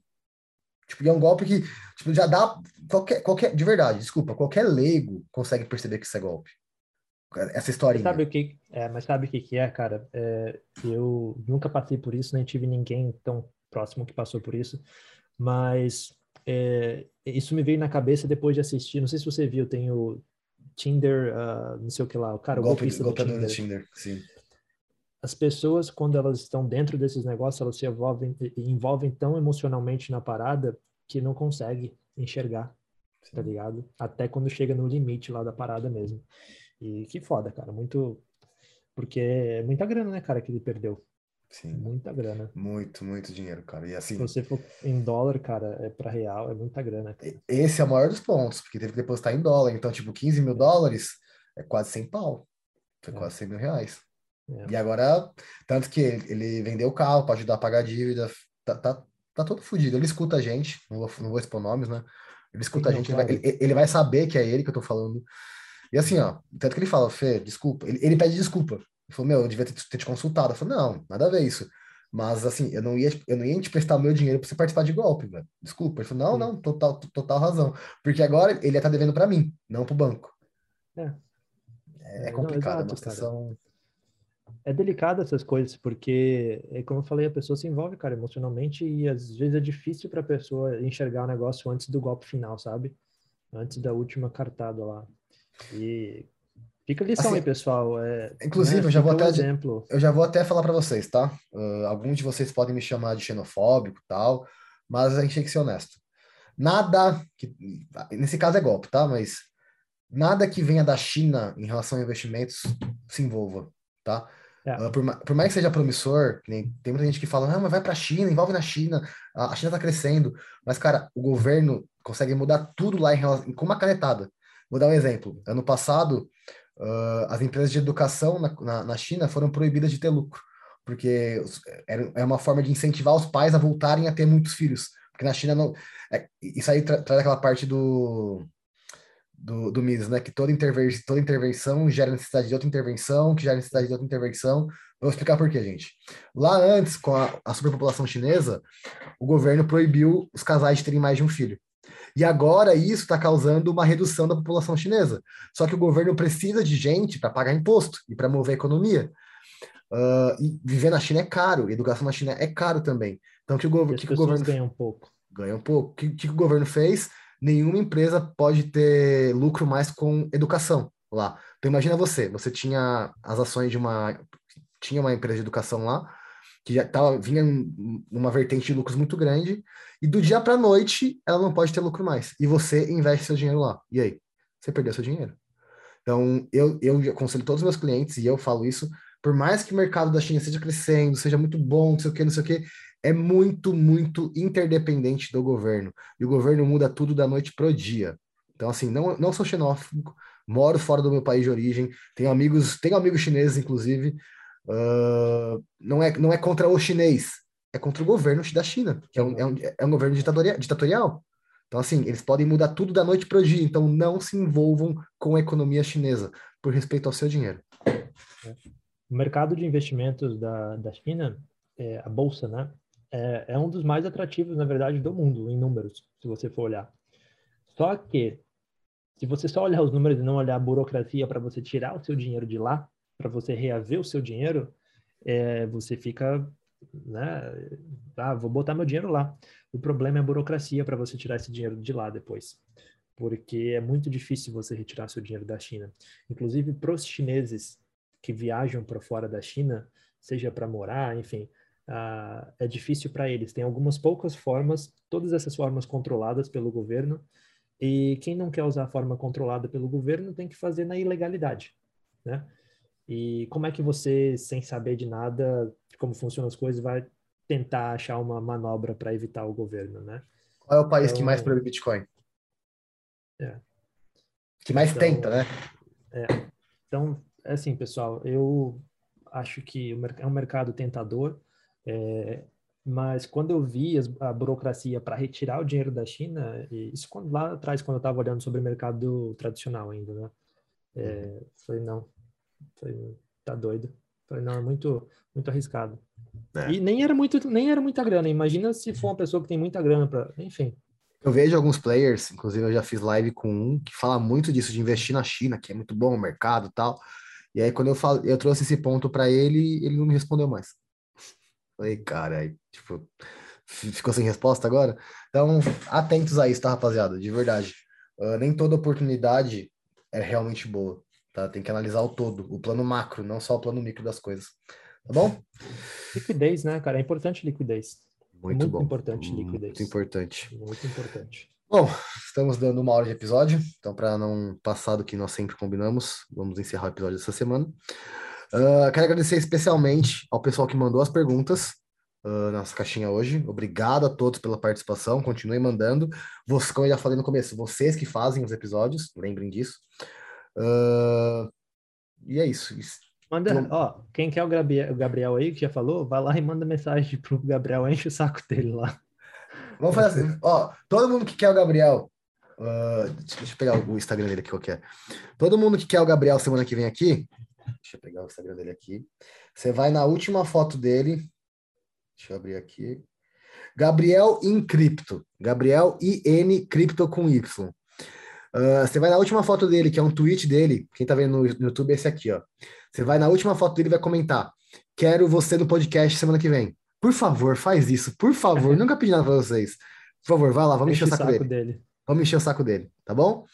A: Tipo, e é um golpe que tipo, já dá qualquer, qualquer, de verdade, desculpa, qualquer leigo consegue perceber que isso é golpe. Essa historinha.
B: Sabe o que, é, mas sabe o que, que é, cara? É, eu nunca passei por isso, nem tive ninguém tão próximo que passou por isso, mas é, isso me veio na cabeça depois de assistir. Não sei se você viu, tem o Tinder, uh, não sei o que lá, o cara o golpe, golpista golpe do Tinder. Tinder sim as pessoas, quando elas estão dentro desses negócios, elas se envolvem, envolvem tão emocionalmente na parada que não consegue enxergar, tá Sim. tá ligado? Até quando chega no limite lá da parada mesmo. E que foda, cara, muito... Porque é muita grana, né, cara, que ele perdeu. Sim. Muita grana.
A: Muito, muito dinheiro, cara. E assim.
B: Se você for em dólar, cara, é para real, é muita grana. Cara.
A: Esse é o maior dos pontos, porque teve que depositar em dólar. Então, tipo, 15 mil dólares é quase 100 pau. Foi é. quase 100 mil reais. É. E agora, tanto que ele, ele vendeu o carro para ajudar a pagar a dívida, tá, tá, tá todo fodido. Ele escuta a gente, não vou, não vou expor nomes, né? Ele escuta a gente, ele vai, ele, ele vai, saber que é ele que eu tô falando. E assim, ó, tanto que ele fala, Fê, desculpa, ele, ele pede desculpa. Ele falou, meu, eu devia ter, ter te consultado. Eu falei, não, nada a ver isso. Mas assim, eu não ia, eu não ia te prestar o meu dinheiro para você participar de golpe, velho. Desculpa. Ele falou, não, Sim. não, total, total razão. Porque agora ele ia estar tá devendo para mim, não pro banco. É. É, é complicado, não, exato, é uma situação. Cara
B: é delicado essas coisas, porque, é como eu falei, a pessoa se envolve, cara, emocionalmente, e às vezes é difícil para a pessoa enxergar o negócio antes do golpe final, sabe? Antes da última cartada lá. E fica a lição assim, aí, pessoal. É,
A: inclusive, né, eu já vou até exemplo. eu já vou até falar para vocês, tá? Uh, alguns de vocês podem me chamar de xenofóbico tal, mas a gente tem que ser honesto. Nada que nesse caso é golpe, tá? Mas nada que venha da China em relação a investimentos se envolva, tá? É. Uh, por, por, mais que seja promissor, tem muita gente que fala, não, mas vai para a China, envolve na China, a, China está crescendo. Mas, cara, o governo consegue mudar tudo lá em relação, com uma canetada. Vou dar um exemplo. Ano passado, uh, as empresas de educação na, na, na, China foram proibidas de ter lucro, porque era, é uma forma de incentivar os pais a voltarem a ter muitos filhos, Porque na China não. É, isso aí tra traz aquela parte do, do, do Mises, né? Que toda, interven toda intervenção gera necessidade de outra intervenção, que gera necessidade de outra intervenção. Vou explicar por quê, gente. Lá antes, com a, a superpopulação chinesa, o governo proibiu os casais de terem mais de um filho. E agora isso está causando uma redução da população chinesa. Só que o governo precisa de gente para pagar imposto e para mover a economia. Uh, e viver na China é caro, educação na China é caro também. Então, que o, go que o governo
B: ganha um pouco.
A: Ganha um pouco. O que, que o governo fez? Nenhuma empresa pode ter lucro mais com educação lá. Então, imagina você, você tinha as ações de uma tinha uma empresa de educação lá que já tava, vinha numa vertente de lucros muito grande, e do dia para noite ela não pode ter lucro mais. E você investe seu dinheiro lá. E aí? Você perdeu seu dinheiro. Então, eu, eu aconselho todos os meus clientes, e eu falo isso, por mais que o mercado da China esteja crescendo, seja muito bom, não sei o que, não sei o que, é muito, muito interdependente do governo. E o governo muda tudo da noite pro dia. Então, assim, não, não sou xenófobo, moro fora do meu país de origem, tenho amigos, tenho amigos chineses, inclusive, Uh, não, é, não é contra o chinês, é contra o governo da China, que é um, é um, é um governo ditatorial. Então, assim, eles podem mudar tudo da noite para o dia. Então, não se envolvam com a economia chinesa, por respeito ao seu dinheiro.
B: O mercado de investimentos da, da China, é, a bolsa, né, é, é um dos mais atrativos, na verdade, do mundo, em números, se você for olhar. Só que, se você só olhar os números e não olhar a burocracia para você tirar o seu dinheiro de lá, para você reaver o seu dinheiro, é, você fica, né? Ah, vou botar meu dinheiro lá. O problema é a burocracia para você tirar esse dinheiro de lá depois, porque é muito difícil você retirar seu dinheiro da China. Inclusive para os chineses que viajam para fora da China, seja para morar, enfim, ah, é difícil para eles. Tem algumas poucas formas, todas essas formas controladas pelo governo. E quem não quer usar a forma controlada pelo governo tem que fazer na ilegalidade, né? E como é que você, sem saber de nada, de como funcionam as coisas, vai tentar achar uma manobra para evitar o governo, né?
A: Qual é o país então, que mais proíbe Bitcoin?
B: É.
A: Que mais então, tenta, né?
B: É. Então, é assim, pessoal, eu acho que é um mercado tentador, é, mas quando eu vi a burocracia para retirar o dinheiro da China, isso quando, lá atrás, quando eu estava olhando sobre o mercado tradicional ainda, né? É, falei, não, Falei, tá doido. Falei, não, é muito, muito arriscado. É. E nem era, muito, nem era muita grana. Imagina se for uma pessoa que tem muita grana para. Enfim.
A: Eu vejo alguns players, inclusive eu já fiz live com um que fala muito disso, de investir na China, que é muito bom o mercado e tal. E aí, quando eu, falo, eu trouxe esse ponto para ele, ele não me respondeu mais. Falei, cara, aí, tipo, ficou sem resposta agora? Então, atentos a isso, tá, rapaziada? De verdade. Uh, nem toda oportunidade é realmente boa. Tá? Tem que analisar o todo, o plano macro, não só o plano micro das coisas. Tá bom?
B: Liquidez, né, cara? É importante liquidez.
A: Muito, muito bom.
B: importante liquidez.
A: Muito importante.
B: Muito importante.
A: Bom, estamos dando uma hora de episódio, então para não passar do que nós sempre combinamos, vamos encerrar o episódio dessa semana. Uh, quero agradecer especialmente ao pessoal que mandou as perguntas uh, nossa caixinha hoje. Obrigado a todos pela participação, continuem mandando. Você, como eu já falei no começo, vocês que fazem os episódios, lembrem disso. Uh, e é isso.
B: Manda, ó, quem quer o Gabriel, o Gabriel aí, que já falou, vai lá e manda mensagem pro Gabriel, enche o saco dele lá.
A: Vamos fazer assim, ó, todo mundo que quer o Gabriel, uh, deixa eu pegar o Instagram dele aqui qualquer. Todo mundo que quer o Gabriel semana que vem aqui, deixa eu pegar o Instagram dele aqui. Você vai na última foto dele, deixa eu abrir aqui. Gabriel Cripto, Gabriel IN Cripto com Y. Uh, você vai na última foto dele, que é um tweet dele. Quem tá vendo no YouTube é esse aqui, ó. Você vai na última foto dele e vai comentar: Quero você no podcast semana que vem. Por favor, faz isso. Por favor, nunca pedi nada pra vocês. Por favor, vai lá, vamos encher o saco, saco dele. dele. Vamos encher o saco dele, tá bom?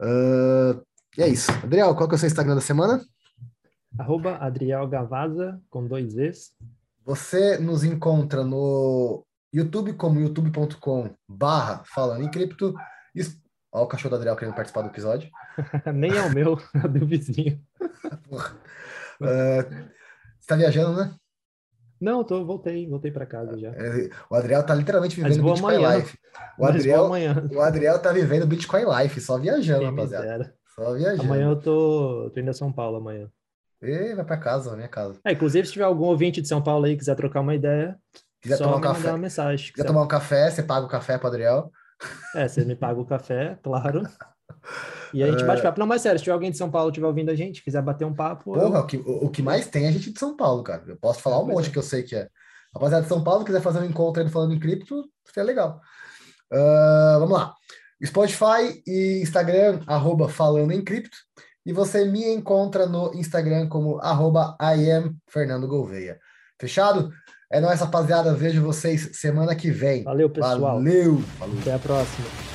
A: Uh, e é isso. Adriel, qual que é o seu Instagram da semana?
B: Arroba Adriel Gavaza, com dois Es.
A: Você nos encontra no YouTube como youtube.com barra falando em cripto, Olha o cachorro do Adriel querendo participar do episódio.
B: Nem é o meu, é do vizinho.
A: Uh, você tá viajando, né?
B: Não, tô, voltei, voltei para casa já.
A: É, o Adriel tá literalmente vivendo Bitcoin
B: amanhã.
A: Life. O Adriel, o Adriel tá vivendo Bitcoin Life, só viajando, Quem rapaziada. Só viajando.
B: Amanhã eu tô, tô indo a São Paulo amanhã.
A: E vai para casa, minha casa.
B: É, inclusive, se tiver algum ouvinte de São Paulo aí que quiser trocar uma ideia,
A: Quiser Só tomar um café, uma mensagem. Quiser tomar um café, você paga o café para Adriel.
B: É, você me paga o café, claro. E a gente é... bate papo. Não, mas sério, se tiver alguém de São Paulo estiver ouvindo a gente, quiser bater um papo.
A: Porra, eu... o, que, o, o, que mais tem é a gente de São Paulo, cara. Eu posso falar um monte é. que eu sei que é. Rapaziada de São Paulo, quiser fazer um encontro aí falando em cripto, seria legal. Uh, vamos lá. Spotify e Instagram, arroba falando em cripto. E você me encontra no Instagram como arroba Fernando Gouveia. Fechado? É nóis, rapaziada. Vejo vocês semana que vem.
B: Valeu, pessoal.
A: Valeu.
B: Falou. Até a próxima.